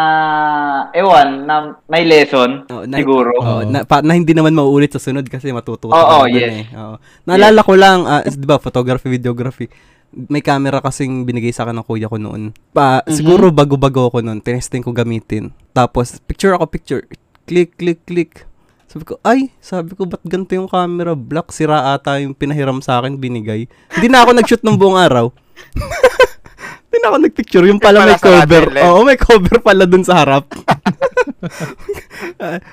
ewan, na may lesson, Oh, na- siguro. Oo. na, pa, na hindi naman mauulit sa sunod kasi matututo Oo, na dun yes. eh. Oo. Naalala ko lang, is- 'di ba, photography, videography. May camera kasing binigay sa akin ng kuya ko noon. Pa, Mhm. siguro bago-bago ako noon, tinesting ko gamitin. Tapos picture ako picture, click click click. Sabi ko, ay, sabi ko, ba't ganito yung camera? Black, sira ata yung pinahiram sa akin, binigay. Hindi na ako nag-shoot ng buong araw. (laughs) Na ako nag-picture. Yung pala may cover. Oo, may cover pala dun sa harap. (laughs)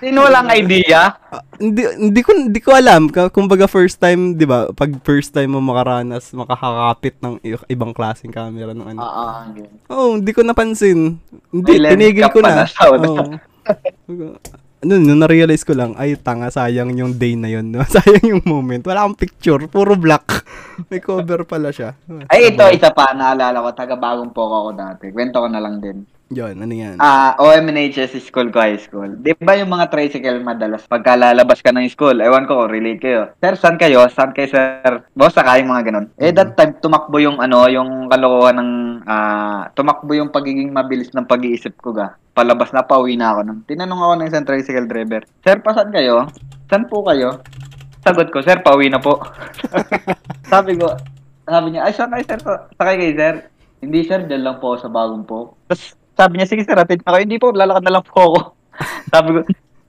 Sino walang idea? Ah, hindi hindi ko hindi ko alam kumbaga first time 'di ba pag first time mo makaranas makakakapit ng i- ibang klaseng camera ng ano Oo. oh hindi ko napansin hindi tinigil ko na una. Oo. (laughs) ano nung na-realize ko lang ay tanga sayang yung day na yun no? (laughs) sayang yung moment wala akong picture puro black (laughs) may cover pala siya Ay, ito, isa pa, naalala ko, taga bagong poko ako dati. Kwento ko na lang din. yun ano yan Ah, OMNHS school ko, high school. Di ba yung mga tricycle madalas pagka lalabas ka ng school? Ewan ko, relate kayo. Sir, saan kayo? Saan kayo, sir? Boss, saka yung mga ganun. Eh, that time, tumakbo yung ano, yung kalokohan ng, ah, tumakbo yung pagiging mabilis ng pag-iisip ko ga. Palabas na, pauwi na ako. Nung tinanong ako ng isang tricycle driver, Sir, pa saan kayo? Saan po kayo? Sagot ko, Sir, pauwi na po. (laughs) sabi ko, sabi niya, ay, saan kayo, sir? Sakay kayo, sir? Hindi, sir, dyan lang po sa bagong po. Tapos, sabi niya, sige, sir, atid ako. Hindi po, lalakad na lang po ako. (laughs) sabi ko,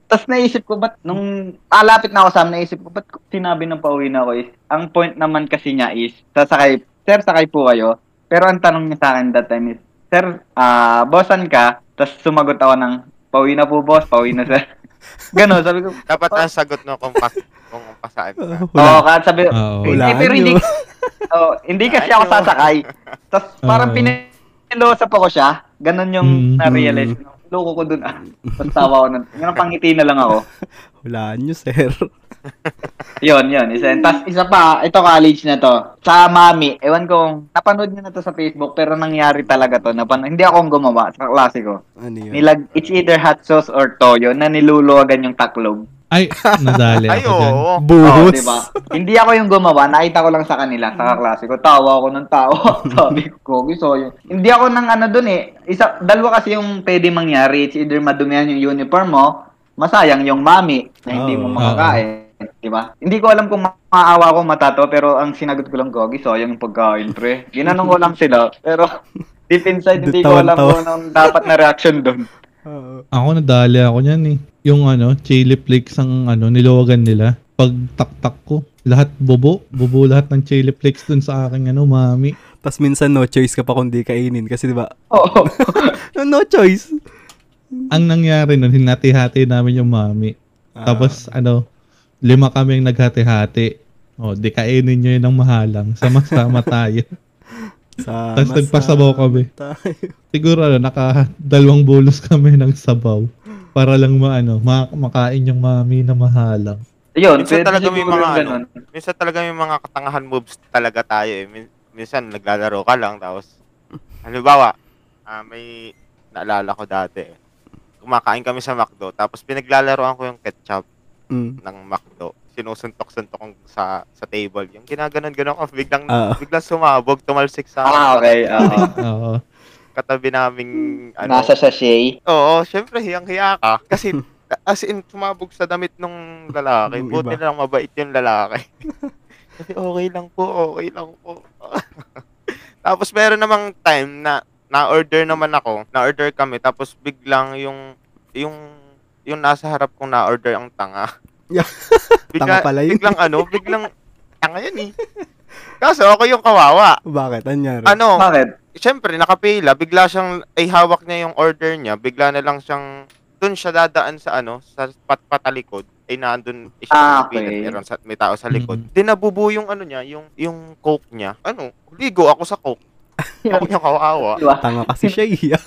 tapos naisip ko, ba't nung alapit na ako sa naisip ko, ba't sinabi ng pauwi na ako is, ang point naman kasi niya is, sasakay, sir, sakay po kayo. Pero ang tanong niya sa akin that time is, sir, ah, bossan ka? Tapos sumagot ako ng, pauwi na po, boss, pauwi na, sir. (laughs) Ganon, sabi ko, Dapat ang sagot no kung pas kung pasaan ka. (laughs) Oh, Oo, wala kahit sabi, Oo. hindi, Hulaan pero hindi, nyo. (laughs) oh, hindi kasi ako sasakay. Tapos parang Oo. pinilosa pa ko siya. Ganon yung Mm. na-realize ko. Loko ko dun ah. Tapos tawa ko nun. Yung pangiti na lang ako. Hulaan nyo sir (laughs) Yun, yun. Isa, Tapos isa pa, ito college na to. Sa mami, ewan ko, kung napanood niyo na to sa Facebook, pero nangyari talaga to. Napano- hindi ako ang gumawa sa klase ko. ano yun Nilag, it's either hot sauce or toyo na niluluwagan yung taklog. Ay, nadali (laughs) Ay, ako dyan. oo. Oo, buhos diba? Hindi ako yung gumawa, nakita ko lang sa kanila, sa kaklase ko. Tawa ako ng tawa. (laughs) Sabi ko, gusto yun. Hindi ako nang ano dun eh. Isa, dalawa kasi yung pwede mangyari. It's either madumihan yung uniform mo, masayang yung mami na hindi mo Oo. makakain. Diba? Hindi ko alam kung maawa ko matato, pero ang sinagot ko lang, Gogi, sayang yung pagkain, pre. Ginanong ko lang sila, pero (laughs) deep inside, hindi ko alam kung anong dapat na reaction dun. Oo. Ako nadali ako niyan eh. Yung ano, chili flakes ang ano, niluwagan nila. Pag taktak ko, lahat bobo. Bobo lahat ng chili flakes dun sa aking ano, mami. Tapos minsan no choice ka pa kundi kainin kasi 'di ba? Oo. (laughs) No choice. Ang nangyari nun, hinati-hati namin yung mami. Ah. Tapos ano, lima kaming naghati-hati. O, di kainin nyo yun ng mahalang. Sama-sama (laughs) tayo. Sa Tapos nagpasabaw kami. tayo. (laughs) Siguro ano, naka dalawang bulos kami (laughs) ng sabaw. Para lang maano, ma- makain yung mami na mahalang. Yun, Minsan talaga may mga yung ano, minsan talaga may mga katangahan moves talaga tayo eh. Min- minsan naglalaro ka lang tapos halimbawa, ah, may naalala ko dati. eh. Kumakain kami sa McDo tapos pinaglalaroan ko yung ketchup Mm. ng McDo. Sinusuntok-suntok ko sa sa table. Yung ginaganon-ganon ko biglang Ah. biglang sumabog, tumalsik sa Ah, okay. (laughs) oo. Katabi naming ano. Nasa sachet. Oo, syempre hiyang-hiya ka kasi (laughs) as in sumabog sa damit nung lalaki. Nung Buti na lang mabait yung lalaki. (laughs) Kasi okay lang po, okay lang po. tapos meron namang time na na-order naman ako, na-order kami, tapos biglang yung yung yung nasa harap kong na-order ang tanga. Yeah. (laughs) Tanga pala yun. Biglang ano, biglang (laughs) tanga yan eh. Kaso ako yung kawawa. Bakit? Anyari? Ano, Bakit? Siyempre, nakapila, bigla siyang, ay hawak niya yung order niya, bigla na lang siyang, doon siya dadaan sa ano, sa pat patalikod, ay nandun, eh, siya Ah, okay. meron sa, may tao sa likod. Mhm. Dinabubo yung ano niya, yung, yung coke niya. Ano, ligo ako sa coke. Ako yung kawawa. Diba? Tanga kasi siya eh.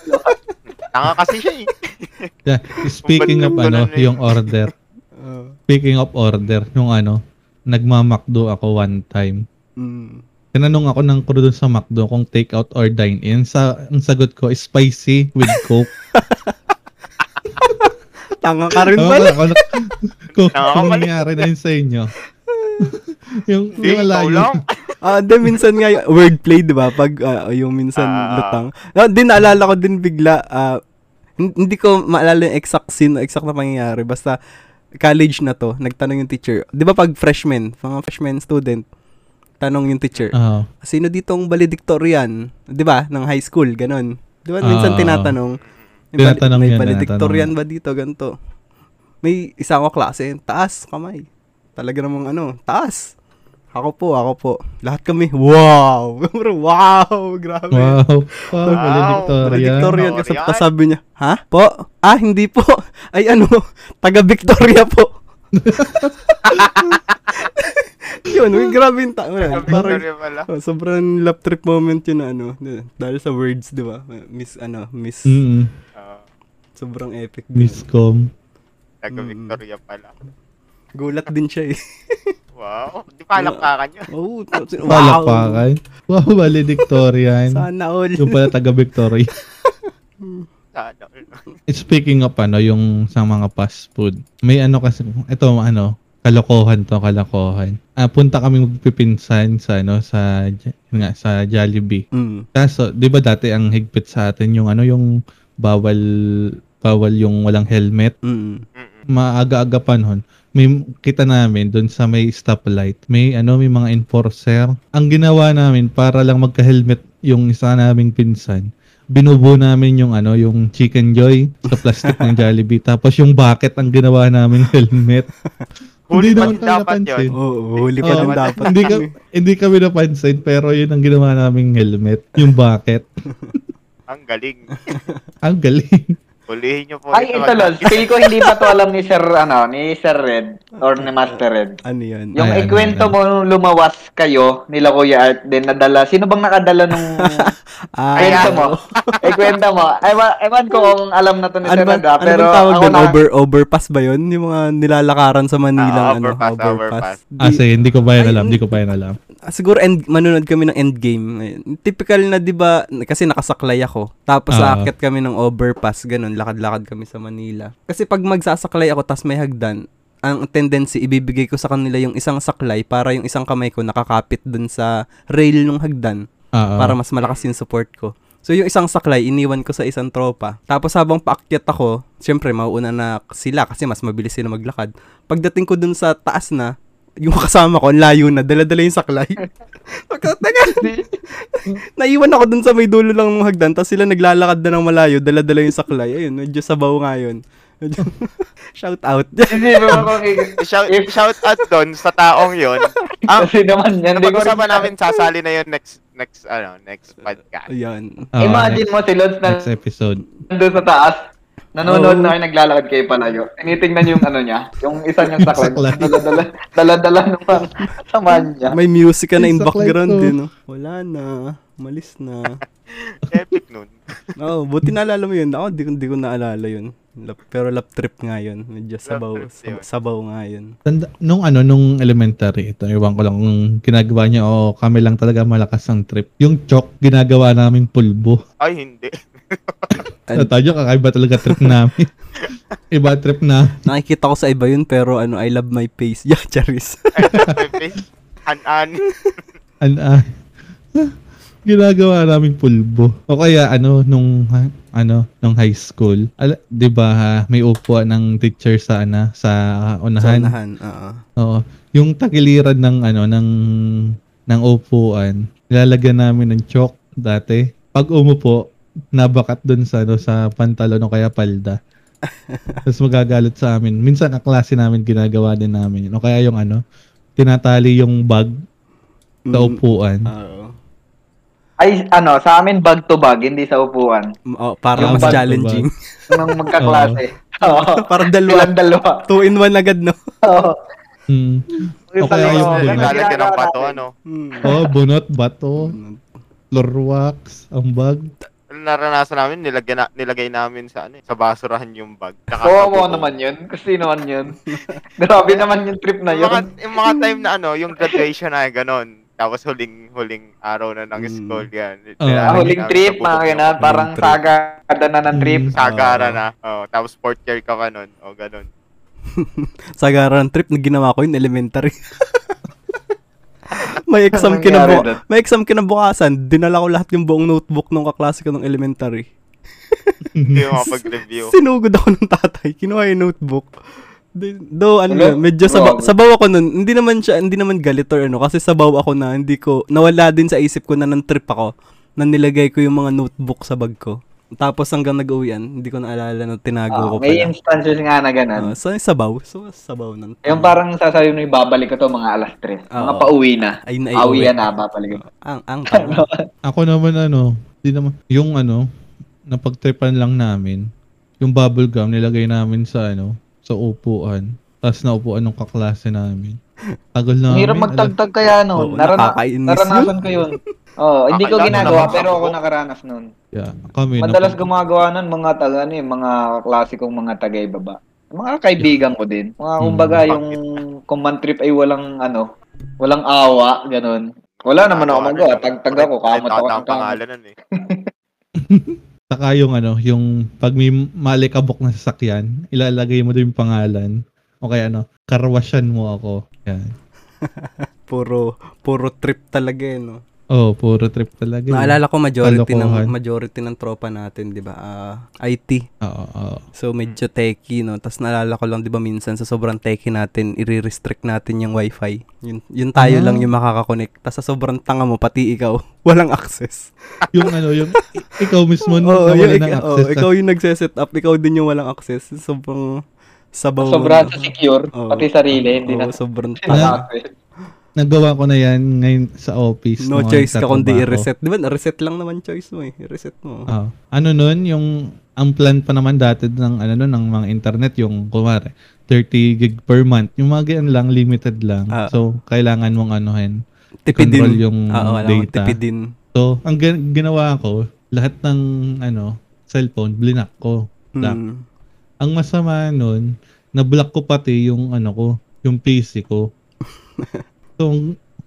Tanga kasi siya eh. Yeah, speaking of ano, eh. yung order. Speaking of order, yung ano, nagmamakdo ako one time. Mm. Tinanong ako ng crew dun sa McDo kung take out or dine in. Sa, ang sagot ko is spicy with coke. (laughs) Tanga ka rin pala. ako (laughs) kung, kung nangyari na yun sa inyo. (laughs) yung, yung malayo. Ah, di minsan nga yung wordplay, 'di ba? Pag ah, yung minsan Ah. lutang. Ah, din naalala ko din bigla ah, hin- hindi ko maalala yung exact scene, exact na pangyayari. Basta college na to, nagtanong yung teacher. 'Di ba pag freshman, mga freshman student, tanong yung teacher, Oo. sino ditong valedictorian? 'Di ba? Ng high school, ganun. 'Di ba minsan Ah. tinatanong, may, bali- Tinatanong may yan, valedictorian ba dito ganto? May isa ko klase, taas kamay. Talaga namang ano, taas. Ako po, ako po. Lahat kami, wow! (laughs) wow! Grabe. Wow. Wow, Wow, valedictorian. Valedictorian. Kasi tapos sabi niya, ha? Po? Ah, hindi po. (laughs) Ay ano, taga Victoria po. (laughs) yun, uy, grabe yung ta- wala, Parang, Victoria pala. oh, sobrang lap trip moment yun na ano. Dahil sa words, di ba? Miss, ano, miss, Mm, Ah, sobrang epic. miscom. taga. Victoria pala. Gulat din siya eh. Wow. Di palakpakan yun. Oo, (laughs) oh, wow. Palakpakan. Wow, valedictorian. (laughs) Sana all. yung pala taga Victoria. (laughs) Sana. Speaking of ano, yung sa mga fast food. May ano kasi, ito ano, kalokohan to, kalokohan. Ah, punta kami magpipinsan sa ano, sa, yun nga, sa Jollibee. Mm. Kaso, di ba dati ang higpit sa atin yung ano, yung bawal, bawal yung walang helmet. Mm. Maaga-aga pa noon. May kita namin doon sa may stoplight. May ano, may mga enforcer. Ang ginawa namin para lang magka-helmet yung isa naming pinsan. Binubo namin yung ano, yung chicken joy sa plastic ng (laughs) Jollibee. Tapos yung bucket ang ginawa namin (laughs) helmet. Huli pa naman dapat napansin. yun. Oo, huli pa din dapat. hindi ka, hindi kami napansin pero yun ang ginawa naming helmet, yung bucket. (laughs) Ang galing. Ang galing. Hulihin nyo po Ay, ito lol. (laughs) Feel ko hindi pa to alam ni Sir, ano, ni Sir Red or ni Master Red. Ano yan? Yung Ay, ano, ikwento ano. mo nung lumawas kayo nila Kuya Art din nadala. Sino bang nakadala nung (laughs) Ah, kwento mo? ikwento mo. Ewan, ewan ko kung alam na to ni ano Sir ba, Red ah, ano pero bang tawag ako doon? na, Over, overpass ba yun? Yung mga nilalakaran sa Manila, Ah, ano, overpass, overpass. Di- Ah, sige, hindi ko pa yan alam, hindi ko pa yan alam. Ah, siguro end, manunod kami ng endgame. Typical na 'di ba kasi nakasaklay ako. Tapos Ah. aakyat kami ng overpass, ganun, lakad-lakad kami sa Manila. Kasi pag magsasaklay ako tas may hagdan, ang tendency ibibigay ko sa kanila yung isang saklay para yung isang kamay ko nakakapit dun sa rail ng hagdan Ah, para mas malakas yung support ko. So yung isang saklay, iniwan ko sa isang tropa. Tapos habang paakyat ako, syempre mauuna na sila kasi mas mabilis sila maglakad. Pagdating ko dun sa taas na, yung kasama ko, ang layo na, dala-dala yung saklay. (laughs) Teka, naiwan ako dun sa may dulo lang ng hagdan, tapos sila naglalakad na ng malayo, dala-dala yung saklay. Ayun, medyo sabaw nga yun. (laughs) Shout out. (laughs) hindi ba ako Shout, shout out doon sa taong yon. Ang kasi naman yan. Hindi ko pag-usapan namin sasali na yun next next ano next podcast. Ayan. ah, Imagine mo si Lods na next episode. nandun sa taas. Nanonood Oh. na kayo naglalakad kayo palayo. Tinitingnan yung ano niya, yung isa niyang saklay. Saklay. Dala-dala, dala-dala ng mga samahan niya. May music ka na in background to. din. No? Wala na. Malis na. (laughs) Epic nun. (laughs) Oo, buti naalala mo yun. Ako, di, ko- di ko naalala yun. Lap, pero lap trip nga yun. Medyo sabaw, sab- sabaw nga yun. Tanda, nung ano, nung elementary, ito, iwan ko lang kung ginagawa niya o kami lang talaga malakas ang trip. Yung chalk, ginagawa namin pulbo. Ay hindi. (laughs) An- Sa tayo, kakaiba talaga trip (laughs) namin. Iba trip na. Nakikita ko sa iba yun, pero ano, I love my face. (laughs) Yeah, Charis. (laughs) An-an. An, ah, ginagawa namin pulbo. O kaya ano nung ha- ano nung high school, ala, 'di ba ha, may upuan ng teacher sa ana sa Sa unahan. unahan, oo. Oo. Yung tagiliran ng ano ng ng upuan, nilalagyan namin ng chalk dati. Pag umupo, nabakat doon sa ano sa pantalon o kaya palda. (laughs) Tapos magagalit sa amin. Minsan ang klase namin ginagawa din namin. yun. O kaya yung ano, tinatali yung bag sa Mm, upuan. Oo. Ay, ano, sa amin bag to bag, hindi sa upuan. Mm, oh, para Yung mas challenging. Nung magkaklase. (laughs) Oo. para dalawa. Silang dalawa. Two in one agad, no? Oo. Hmm. Yung kaya talaga, yung bunot. Naglalagyan ng bato ano. Mm. Oh, bunot, bato, floor wax, ang bag. Naranasan namin, nilagay, na, nilagay namin sa ano, eh, sa basurahan yung bag. Kawawa buko. naman yun. Kasi naman yun. (laughs) Grabe naman yung trip na Yung mga, yun. yung mga time na ano, yung graduation na ganon. Tapos huling huling araw na ng Mm. school yan. Oh. Ah, huling trip, mga ganun. Parang trip. sagada na ng trip. Mm. Sagara na. Oh, tapos fourth year ka pa nun. O, ganon. (laughs) Sagaran trip na ginawa ko in elementary. (laughs) may exam kinabu may exam kinabukasan, dinala ko lahat yung buong notebook ng kaklase ko ng elementary. Hindi mo makapag-review. (laughs) Sinugod ako ng tatay, kinuha yung notebook. Do ano Hello? medyo sabaw, sabaw ako nun. Hindi naman siya, hindi naman galit or ano kasi sabaw ako na hindi ko nawala din sa isip ko na nang trip ako na nilagay ko yung mga notebook sa bag ko. Tapos hanggang nag-uwian, hindi ko naalala na tinago Ah, ko may pala. instances nga na ganun. Ah, so sabaw, so sabaw nun. yung parang sasabihin mo, ibabalik ko to mga alas 3. Mga Oo. pauwi na. ay na Pauwi na, babalik ko. (laughs) Ang ang. (laughs) Ako naman ano, di naman, yung ano, napagtripan lang namin, yung bubble gum nilagay namin sa ano, sa upuan. Tapos naupuan ng kaklase namin. Tagal namin. hirap magtagtag kaya Oo, nun. Narana- naranasan ko yun. (laughs) Oo, hindi ko ginagawa pero ako. nakaranas nun. Yeah, kami. Madalas napag- gumagawa nun mga taga ano, eh, mga klasikong mga tagay-baba. Mga kaibigan ko din. Mga Hmm. kumbaga yung command trip ay walang ano, walang awa, ganun. Wala naman ako magawa. Tagtag ako, kamot ako ng pangalan nun eh. (laughs) Saka yung ano, yung pag may malikabok na sasakyan, ilalagay mo din yung pangalan. O kaya ano, karwasyan mo ako. Yan. (laughs) puro puro trip talaga eh, no. Oh, puro trip talaga. eh. Naalala ko majority Kalokohan. ng majority ng tropa natin, 'di ba? Ah, IT. Oo, oo. So medyo techy, no. Tapos naalala ko lang 'di ba minsan sa sobrang techy natin, i-restrict natin yung wifi. Yun, yun tayo Ah. lang yung makaka-connect. Tapos sa sobrang tanga mo pati ikaw, (laughs) walang access. (laughs) yung ano, yung ikaw mismo Oo, na yung wala ng ikaw, access. oo, ikaw yung nagse-set up, ikaw din yung walang access. Sobrang sabaw. Sobrang sa secure, Oo. pati sarili, hindi Oo, na. sobrang na tanga. Nagawa ko na yan ngayon sa office. No choice ka kundi i-reset. Di ba? Reset lang naman choice mo eh. I-reset mo. Ah, ano nun, yung ang plan pa naman dati ng ano nun, ng mga internet yung kumare 30 gig per month. Yung mga ganyan lang limited lang. Ah. so kailangan mong anuhin. tipidin. control yung alam mo, data. tipidin. So ang gin- ginawa ko, lahat ng ano, cellphone blinak ko. Black. Mm. Ang masama nun, na-block ko pati yung ano ko, yung PC ko. (laughs) so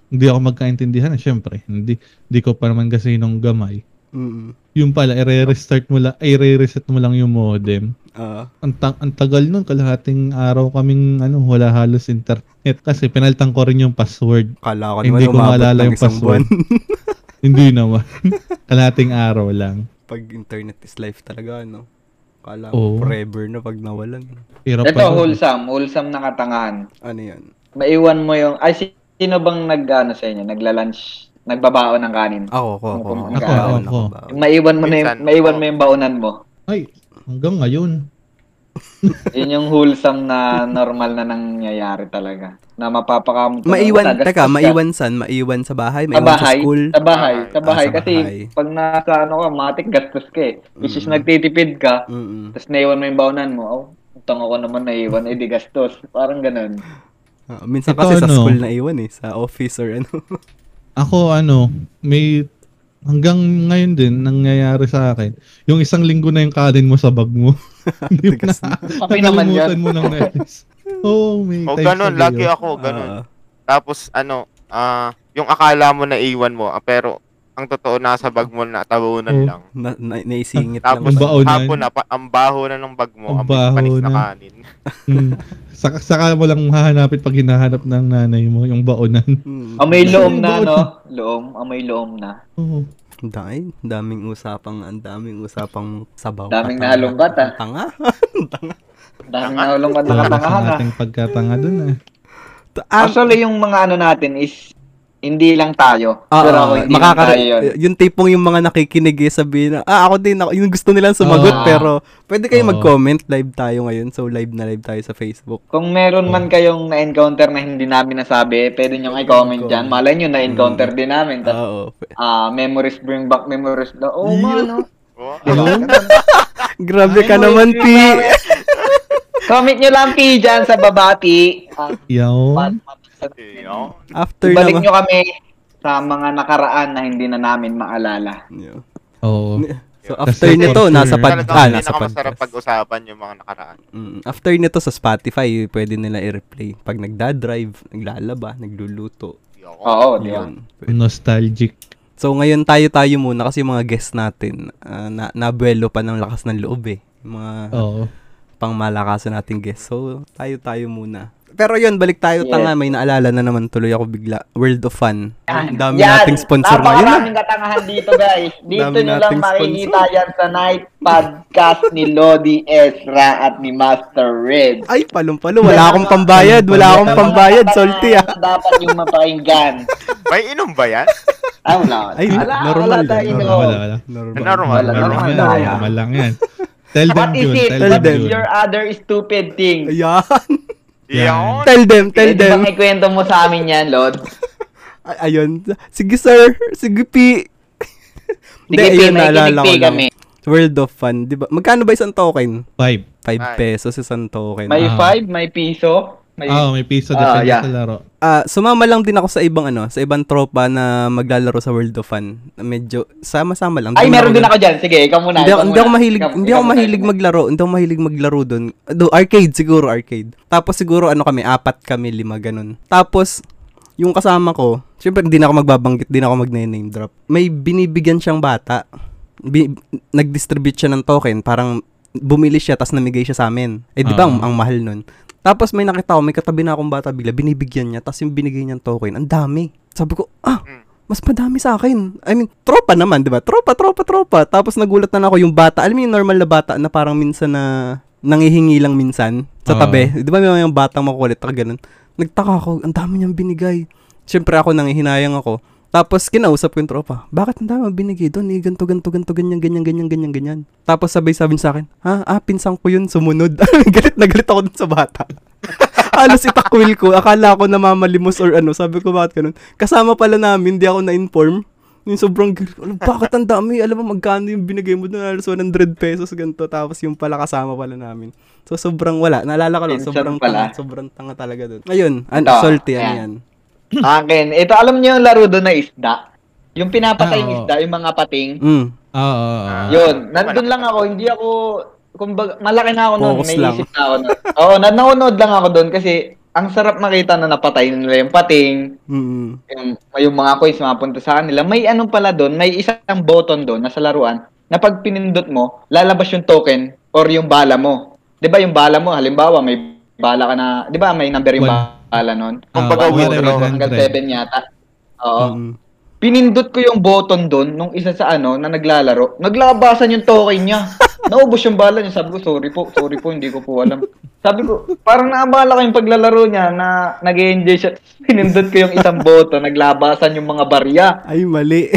hindi ako magkaintindihan, syempre. Hindi hindi ko pa naman kasi nung gamay. Mm. Yung pala, i-restart mo lang, ay i-reset mo lang yung modem. Ah. Ang, ta- ang tagal nun, kalahating araw kaming ano, wala halos internet kasi pinaltan ko rin yung password. Kala ko Hindi ko maalala ng yung buwan. (laughs) Hindi naman. (laughs) kalahating araw lang. pag internet is life talaga, no? Kala ko forever na pag nawalan. Hirap Ito, pa wholesome. Wholesome na katangahan. Ano yan? Maiwan mo yung, ay, sino bang nag, ano sa inyo, nagla-lunch, nagbabaon ng kanin? Ako, ako, ako. Ako, Ako, ako, ako. Maiwan mo na yung, maiwan mo yung baonan mo. Ay, hanggang ngayon. (laughs) Yun yung wholesome na normal na nangyayari talaga. Na mapapakamot. Maiwan, Tagas- teka, maiwan san? Maiwan sa bahay? Sa Maiwan sa bahay, school? sa bahay, sa Ah, bahay. sa kasi bahay. pag nasa ano ka, matik gastos ka eh. Which is Mm. nagtitipid ka, Mm-mm. tapos naiwan mo yung baonan mo. Oh, utang ako naman naiwan, eh di gastos. Parang ganun. Ah, minsan Ito kasi sa ano? school na iwan eh. Sa office or ano. (laughs) Ako ano, may hanggang ngayon din nangyayari sa akin. Yung isang linggo na yung kanin mo sa bag mo. (laughs) Hindi mo na. (laughs) Okay naman yan. mo ng netis. Oh, may O times ganun, lagi ako, ganun. Ah, Tapos ano, ah, yung akala mo na iwan mo, ah, pero ang totoo nasa bag mo na tabunan Oh. lang. na, na, naisingit Tapos lang. Ang baon na. hapon na, pa, ang baho na ng bag mo, Ang ang, ang panis na na. kanin. (laughs) Hmm. Saka, saka mo lang hahanapin pag hinahanap ng nanay mo, yung baonan. Mm. Amoy loom na, no? Loom, amoy loom na. Oo. Ang dami, daming usapang, ang daming usapang sabaw. Daming Katanga. nahalungkat, ah. Ang Tanga. (laughs) Daming nahulong ka Tapos nakatangahan ang ah. ating pagkatanga dun ah. Ah, Actually, yung mga ano natin is hindi lang tayo. Oo, Pero ako, hindi makaka- lang tayo yun. yung tipong yung mga nakikinig eh, sabihin na, ah, ako din, ako, yung gusto nilang sumagot, Oo. pero pwede kayo Oo. mag-comment, live tayo ngayon, so live na live tayo sa Facebook. Kung meron man kayong na-encounter na hindi namin nasabi, pwede nyo i-comment dyan. Malay nyo, na-encounter din namin. Oo. ah, memories bring back memories. Oh, man, no? Oh, (laughs) Diba? Grabe ka naman, P. Comment nyo lang, P, dyan sa babati. Ah, Yaw. Yun. After Ibalik naman. nyo kami sa mga nakaraan na hindi na namin maalala. Yeah. Oo. So after Kasi nito, nasa pad, Talagang ah, nasa masarap podcast. pag-usapan yung mga nakaraan. Mm, after nito sa Spotify, pwede nila i-replay. Pag nagda-drive, naglalaba, nagluluto. Oo? Yun. Nostalgic. So ngayon tayo-tayo muna kasi yung mga guests natin, ah, na nabuelo pa ng lakas ng loob eh. Mga Oo. pangmalakasan nating guests. So tayo-tayo muna. Pero yun, balik tayo Yes. tanga. May naalala na naman tuloy ako bigla. World of Fun. Ang dami Yan, nating sponsor ngayon. Napakaraming katangahan dito, guys. (laughs) Dito Dami nyo lang makikita yan sa night podcast ni Lodi Ezra at ni Master Red. Ay, palong-palo. Wala akong pambayad. Wala akong pambayad. Salty ah. Na dapat yung mapakinggan. May inom ba yan? Ah, wala. Ay, wala, normal wala. Wala, wala, wala. Normal. Normal. Wala, Normal normal lang yan. Tell them, What is it? Tell them. Your other stupid thing. Ayan. (laughs) Yan. Tell them, tell Pwede them. bang ikwento mo sa amin yan, Lord? (laughs) Ay, ayun. Sige, sir. Sige, P. Hindi, Sige, ayun, P, naalala nakikinig ko P lang. kami. World of Fun. Di ba? Magkano ba isang token? Five. 5 Ay. pesos isang token. May Ah. 5, may piso. May... Oo, may piso Ah, depende yeah. sa laro. Ah, sumama lang din ako sa ibang ano, sa ibang tropa na maglalaro sa World of Fun. Medyo sama-sama lang. Ay, meron din ako dyan. Sige, ikaw muna. Hindi, ikaw ako- hindi ako muna. mahilig, Ikaw- hindi ikaw ako muna, mahilig ikaw. maglaro. Hindi ako mahilig maglaro doon. Do arcade siguro, arcade. Tapos siguro ano kami, apat kami, lima ganun. Tapos yung kasama ko, syempre hindi na ako magbabanggit, hindi na ako magne-name drop. May binibigyan siyang bata. Bi- nag-distribute siya ng token, parang bumili siya tapos namigay siya sa amin. Eh di ba ang, Ah. ang mahal nun? Tapos may nakita ko, may katabi na akong bata bigla, binibigyan niya, tapos yung binigay niyang token, ang dami. Sabi ko, ah, Mm. mas madami sa akin. I mean, tropa naman, di ba? Tropa, tropa, tropa. Tapos nagulat na ako yung bata. Alam mo yung normal na bata na parang minsan na nangihingi lang minsan sa tabi. Di ba may mga batang makulit ka ganun? Nagtaka ako, ang dami niyang binigay. Siyempre ako nangihinayang ako. Tapos kinausap ko yung tropa, bakit ang dami binigay doon? Eh, ganto, ganto, ganto, ganyan, ganyan, ganyan, ganyan, ganyan. Tapos sabay sabi sa akin, ha, ah, pinsang ko yun, sumunod. (laughs) galit na galit ako dun sa bata. (laughs) Halos itakwil ko. Akala ko namamalimos or ano. Sabi ko, bakit ganun? Kasama pala namin, hindi ako na-inform. Yung sobrang, alam, bakit ang dami? Alam mo, magkano yung binigay mo doon? Halos 100 pesos, ganito. Tapos yung pala kasama pala namin. So, sobrang wala. Naalala ko lang, sobrang tanga, sobrang tanga talaga doon. Ayun, an- Ito, salty, ano yan. Akin. Ito, alam niyo yung laro doon na isda? Yung pinapatay Ah, yung isda, yung mga pating. Mm. Oo, oo, oo. Yun, nandun lang ako, hindi ako, kumbaga, malaki na ako noon, Focus may lang. isip na ako noon. Oo, na nanonood lang ako doon kasi ang sarap makita na napatay nila yung pating, Mm. yung, yung mga coins mapunta sa kanila. May ano pala doon, may isang button doon na sa laruan na pag pinindot mo, lalabas yung token or yung bala mo. 'Di ba yung bala mo, halimbawa may bala ka na, 'di ba may number yung One. bala noon? Kumbaga, Ah, withdraw. Hanggang hundred. 7 yata. Oo. Mm. Pinindot ko yung button doon nung isa sa ano na naglalaro. Naglabasan yung token niya. (laughs) Naubos yung bala niya. Sabi ko, sorry po, sorry po, hindi ko po alam. Sabi ko, parang naabala ko yung paglalaro niya na nag-enjoy siya. Pinindot ko yung isang button, naglabasan yung mga barya. Ay, mali.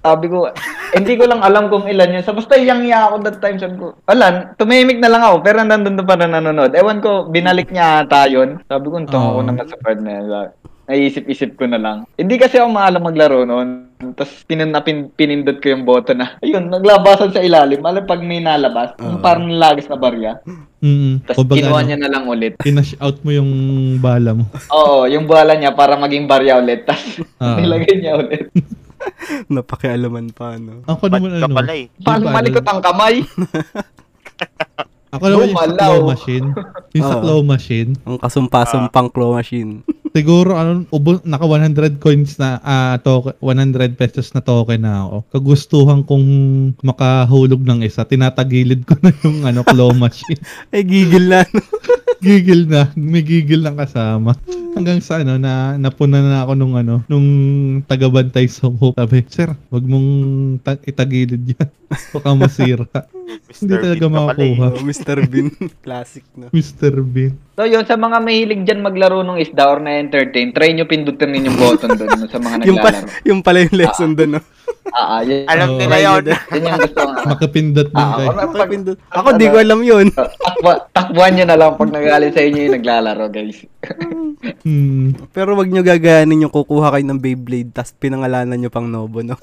Sabi ko, hindi ko lang alam kung ilan yun. Sa basta yang iya ako that time. Sabi ko, wala, tumimik na lang ako. Pero nandun na pa na nanonood. Ewan ko, binalik niya ata yun. Sabi ko, ito Oo. ako naman sa part na yun. Naisip-isip ko na lang. Hindi kasi ako maalam maglaro noon. Tapos pinan, pin, pinindot ko yung button na. Ayun, naglabasan sa ilalim. Alam pag may nalabas, Oo. parang nalagis na barya. Mm. Tapos kinuha ano, niya na lang ulit. pinash out mo yung bala mo. Oo, yung bala niya para maging barya ulit. Tapos Ah. nilagay niya ulit. (laughs) Napakialaman pa, no? Ako naman ano, pala eh? Paano malikot ang kamay? Ako naman yung sa claw machine. Yung sa claw machine. Ang kasumpa-sumpang claw machine. Siguro ano, ubo, naka 100 coins na ah token, 100 pesos na token na ako. Kagustuhan kong makahulog ng isa. Tinatagilid ko (laughs) na yung ano claw machine. Ay, (laughs) gigil na. (laughs) gigil na, may gigil lang kasama. Hanggang sa ano na napuna na ako nung ano, nung tagabantay sa hook. Sabi, "Sir, wag mong ta- itagilid 'yan. (laughs) Baka masira." Hindi talaga Bean ka pala eh. makakuha. Oh, Mr. Bean. (laughs) Classic, no? Mr. Bean. So yun, sa mga mahilig dyan maglaro ng isda or na-entertain, try nyo pindutin ninyo button doon sa mga (laughs) yung, pa, naglalaro. yung pala yung lesson doon, no? Ah, ah, yun, Alam nila yun. yun yung gusto ko. Makapindot din Ah, kayo. ako, pag, Ako, di ko alam yun. takbo, takbuhan nyo na lang pag nagalit sa inyo yung naglalaro, guys. Hmm. Pero wag nyo gagayanin yung kukuha kayo ng Beyblade tas pinangalanan nyo pang Nobo, no?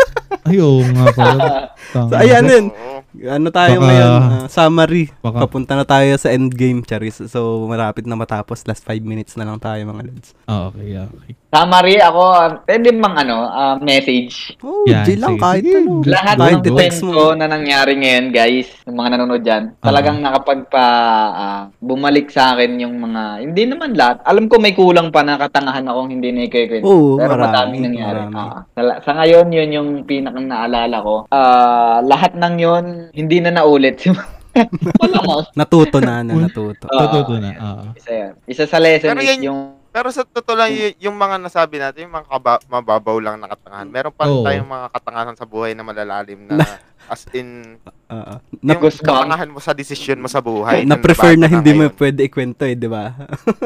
Ay, oo nga (laughs) pala. So, ayan yun. Oo. Ano tayo Baka- ngayon? Ah, summary. Baka- Papunta na tayo sa endgame, Charis. So, malapit na matapos. Last 5 minutes na lang tayo, mga lads. Ah, okay, okay. Summary, ako, ah, pwede bang ano, ah, message? Oh, Yan, G lang, sige, kahit ano. Lahat Kahit ng kwento na nangyari ngayon, guys, yung mga nanonood dyan, talagang nakapagpa, ah, bumalik sa akin yung mga, hindi naman lahat. Alam ko may kulang pa na katangahan akong hindi na ikikwento. Oo, pero marami, madaming nangyari. marami. Ah, sa, sa ngayon, yun yung pinakang naalala ko. Ah, lahat ng yun, hindi na naulit. (laughs) Wala mo. Natuto na, na natuto. Ah, Totoo na. ah. Isa yan. Isa sa lesson Pero is yung Pero sa totoo lang, y- yung mga nasabi natin, yung mga kaba- mababaw lang na katangahan. Meron pa rin Oo. tayong mga katangahan sa buhay na malalalim na as in, (laughs) Ah, ah. na, yung katangahan mo sa desisyon mo sa buhay. na bago hindi mo pwede ikwento eh, di ba?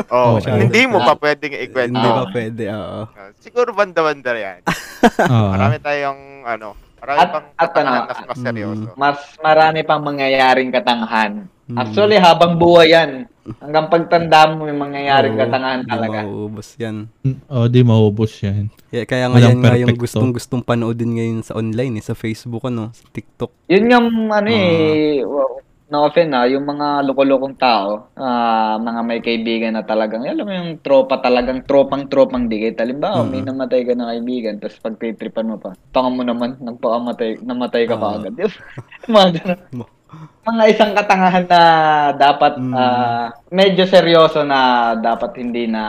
Oo, (laughs) Oo. hindi mo pa pwedeng ikwento. hindi Ah. ba pwede, oo. Uh, Siguro banda-banda yan. (laughs) Ah. Marami tayong, ano, marami At- pang at katangahan ano, na mas seryoso. mas marami pang mangyayaring katangahan. Mm. Actually, habang buhay yan. Hanggang pagtanda mo, may mangyayaring Oo, katangahan talaga. mauubos yan. Oh, di maubos yan. Kaya, kaya ngayon nga yung gustong-gustong panoodin ngayon sa online eh, sa Facebook ano, sa TikTok. Yun nga, ano eh, wow, no offense ah, yung mga loko-lokong tao, ah, mga may kaibigan na talagang, alam mo yung tropa talagang, tropang-tropang dikit. Halimbawa, may Mm. namatay ka na kaibigan, tapos pagtitripan mo pa, tanga mo naman, nagpakamatay, namatay ka pa Ah. agad. (laughs) Mga ganun. Mga isang katangahan na dapat Mm. ah, medyo seryoso na dapat hindi na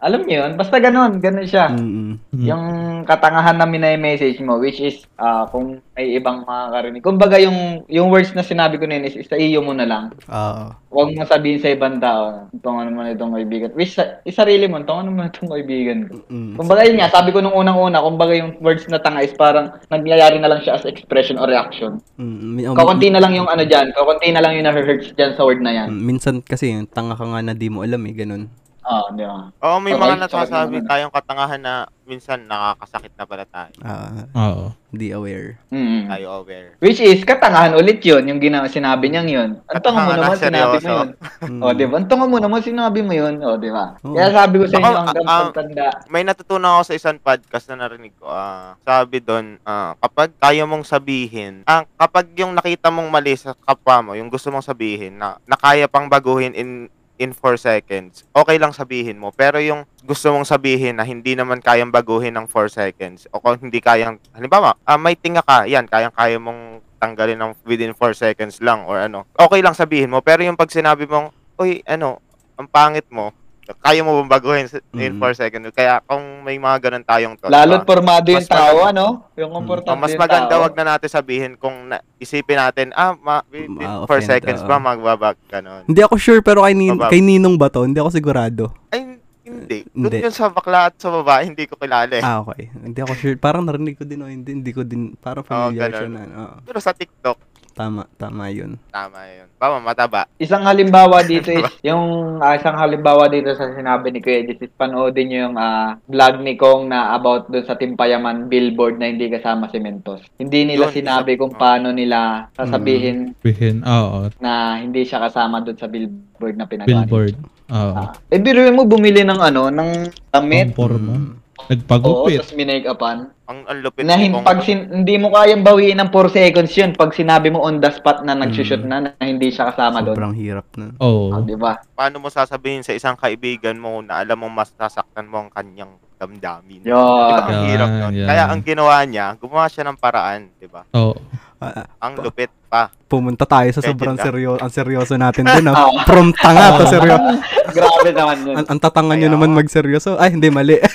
alam niyo yun basta ganun ganun siya Mm-mm. Mm. yung katangahan na minay-message mo which is ah, kung may ibang makakarinig kumbaga yung yung words na sinabi ko na yun is, is sa iyo mo na lang Ah, huwag mo sabihin sa ibang tao itong ano mo na itong kaibigan which sa, isarili mo itong ano mo na itong kaibigan ko mm. Kumbaga yun nga, sabi ko nung unang-una, kumbaga yung words na tanga is parang nagyayari na lang siya as expression or reaction. Mm, um, Kakunti na lang yung ano dyan, kakunti na lang yung na-hurts dyan sa word na yan. mm, minsan kasi tanga ka nga na di mo alam eh, ganun. Oo, di ba? Oo, may Okay, mga nagsasabi ano- tayong katangahan na minsan nakakasakit na pala tayo. Ah, Oo. di aware. Mm. Tayo aware. Which is, katangahan ulit yun, yung gina- sinabi niyang yun. Ang tanga mo Katangahan naman, na sinabi mo seryoso. yun. Mm. O, di ba? Ang tanga mo naman, sinabi mo yun. O, di ba? Oo. Kaya sabi ko sa inyo, Ako, hanggang ah, ah, pagtanda. May natutunan ako sa isang podcast na narinig ko. ah, sabi doon, ah, kapag kaya mong sabihin, ah, kapag yung nakita mong mali sa kapwa mo, yung gusto mong sabihin na, na kaya pang baguhin in in 4 seconds, okay lang sabihin mo. Pero yung gusto mong sabihin na hindi naman kayang baguhin ng 4 seconds, o kung hindi kayang, halimbawa, ah, may tinga ka, yan, kayang-kaya mong tanggalin ng within 4 seconds lang or ano. Okay lang sabihin mo. Pero yung pag sinabi mong, uy, ano, ang pangit mo, kaya mo bang baguhin in Mm. 4 seconds? Kaya kung may mga ganun tayong thoughts, Lalo't ah, formado yung tao, maganda. ano? Yung komportable oh, mas maganda tao. wag na natin sabihin kung na, isipin natin, ah, ma, within 4 Ma-offend, seconds oo. ba magbabag ganun? Hindi ako sure pero kay, Nin- Mabab- kay Ninong ba to? Hindi ako sigurado. Ay, hindi. Hindi. Doon yun sa bakla at sa babae, hindi ko kilala eh. Ah, okay. Hindi ako sure. Parang narinig ko din o hindi. Hindi ko din. Parang Oo, familiar ganun. siya na. Oo. Pero sa TikTok, Tama, tama yun. tama yun. Baba, mataba. Isang halimbawa dito (laughs) is, yung ah, isang halimbawa dito sa sinabi ni Kuya Jis is panoodin nyo yung ah, vlog ni Kong na about dun sa Timpayaman billboard na hindi kasama si Mentos. Hindi nila Yun, sinabi isa- kung paano nila sasabihin Bihin. Oo. na hindi siya kasama dun sa billboard na pinagawa. Billboard. Oo. Ah, eh, biruin mo bumili ng ano, ng damit. Pamporma. Mm. Oo, Nagpagupit. tapos minake-upan. Ang, ang lupit Na hin- pag sin- hindi mo kayang bawiin ng 4 seconds yun pag sinabi mo on the spot na nagsushoot na, na hindi siya kasama doon. Sobrang hirap na. Oo. Ah, di ba? Paano mo sasabihin sa isang kaibigan mo na alam mo mas sasaktan mo ang kanyang damdamin? Yun. Di ba? Ang hirap nun. yan. Kaya ang ginawa niya, gumawa siya ng paraan, di ba? Oo. Ah, ah, Ang lupit pa. pumunta tayo sa sobrang seryoso. Ang seryoso natin dun. Ah. (laughs) Ah. From tanga to seryoso. (laughs) Grabe naman yun. Ang, ang tatanga nyo naman magseryoso. Ay, hindi, mali. (laughs)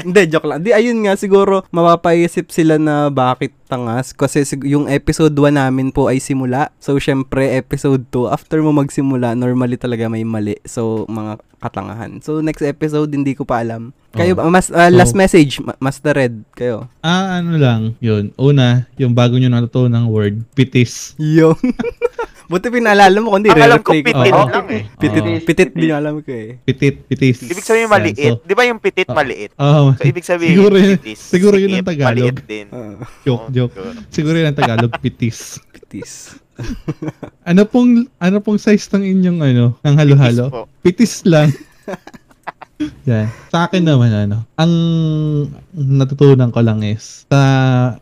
hindi, joke lang. Di, ayun nga, siguro, mapapaisip sila na bakit tangas. Kasi yung episode 1 namin po ay simula. So, syempre, episode 2, after mo magsimula, normally talaga may mali. So, mga katangahan. So, next episode, hindi ko pa alam. Kayo, Oh. mas, ah, last So- message, Ma- Master Red, kayo. Ah, ano lang. Yun. Una, yung bago nyo natutunan ng word, pitis. Yung. (laughs) Buti pinaalala mo, kundi Ang alam ko, re-replay ko. pitit Oo. lang eh. Pitit, Oo. pitit, Pitit. din alam ko eh. Pitit, pitis. Ibig sabihin Yan, maliit. so- Di ba yung pitit Ah. maliit? Oo. So, ibig sabihin, Siguro yun- pitis, siguro yun ang sikip, Tagalog. Maliit din. Ah, joke, Oo, joke. siguro. Siguro yun ang Tagalog, pitis. pitis. (laughs) Ano pong ano pong size ng inyong ano, ng halo-halo? Pitis po. Pitis lang. (laughs) Yan. Sa akin naman, ano, ang natutunan ko lang is, sa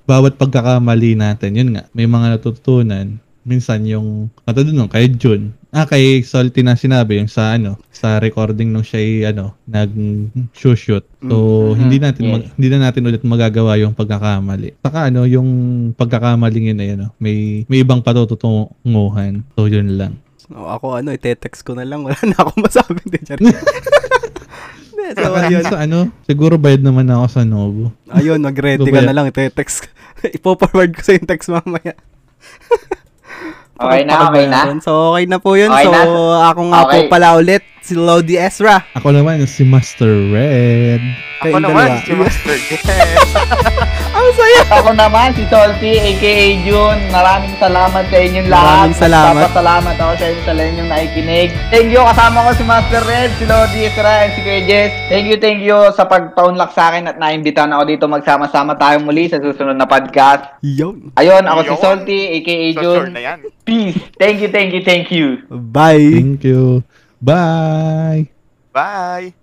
bawat pagkakamali natin, yun nga, may mga natutunan. Minsan yung, katulad nung kay Jun, ah, kay Salty na sinabi, yung sa, ano, sa recording nung siya, ay, ano, nag-shoot. So, Mhm. hindi natin, Yes. mag- hindi na natin ulit magagawa yung pagkakamali. Saka, ano, yung pagkakamaling yun ay, ano, may, may ibang patututunguhan. So, yun lang. So, ako ano, ite-text ko na lang. Wala na akong masabi din. (laughs) So, Saka ayun. sa, ano, siguro bayad naman ako sa Novo. Ayun, mag-ready ka na lang. Ite-text. (laughs) Ipo-forward ko sa yung text mamaya. (laughs) Okay na, okay na. So, okay na po yun. Okay so, na. ako nga po Okay. pala ulit, si Lodi Ezra. Ako naman si Master Red. Ako Kayong naman, dalawa. si Master (laughs) Jess. Ang saya! Ako naman, si Salty, aka Jun. Maraming salamat sa inyong lahat. Maraming salamat. Nagpapasalamat ako sa inyo sa lahat inyong nakikinig. Thank you, kasama ko si Master Red, si Lodi Isra, and si Kuya Jess. Thank you, thank you sa pagpaunlak sa akin at naimbitahan ako dito magsama-sama tayo muli sa susunod na podcast. Yun. Ayun, ako si Yun. Salty, aka So, Jun. sure na yan. Peace. Thank you, thank you, thank you. Bye! Thank you. Bye. Bye!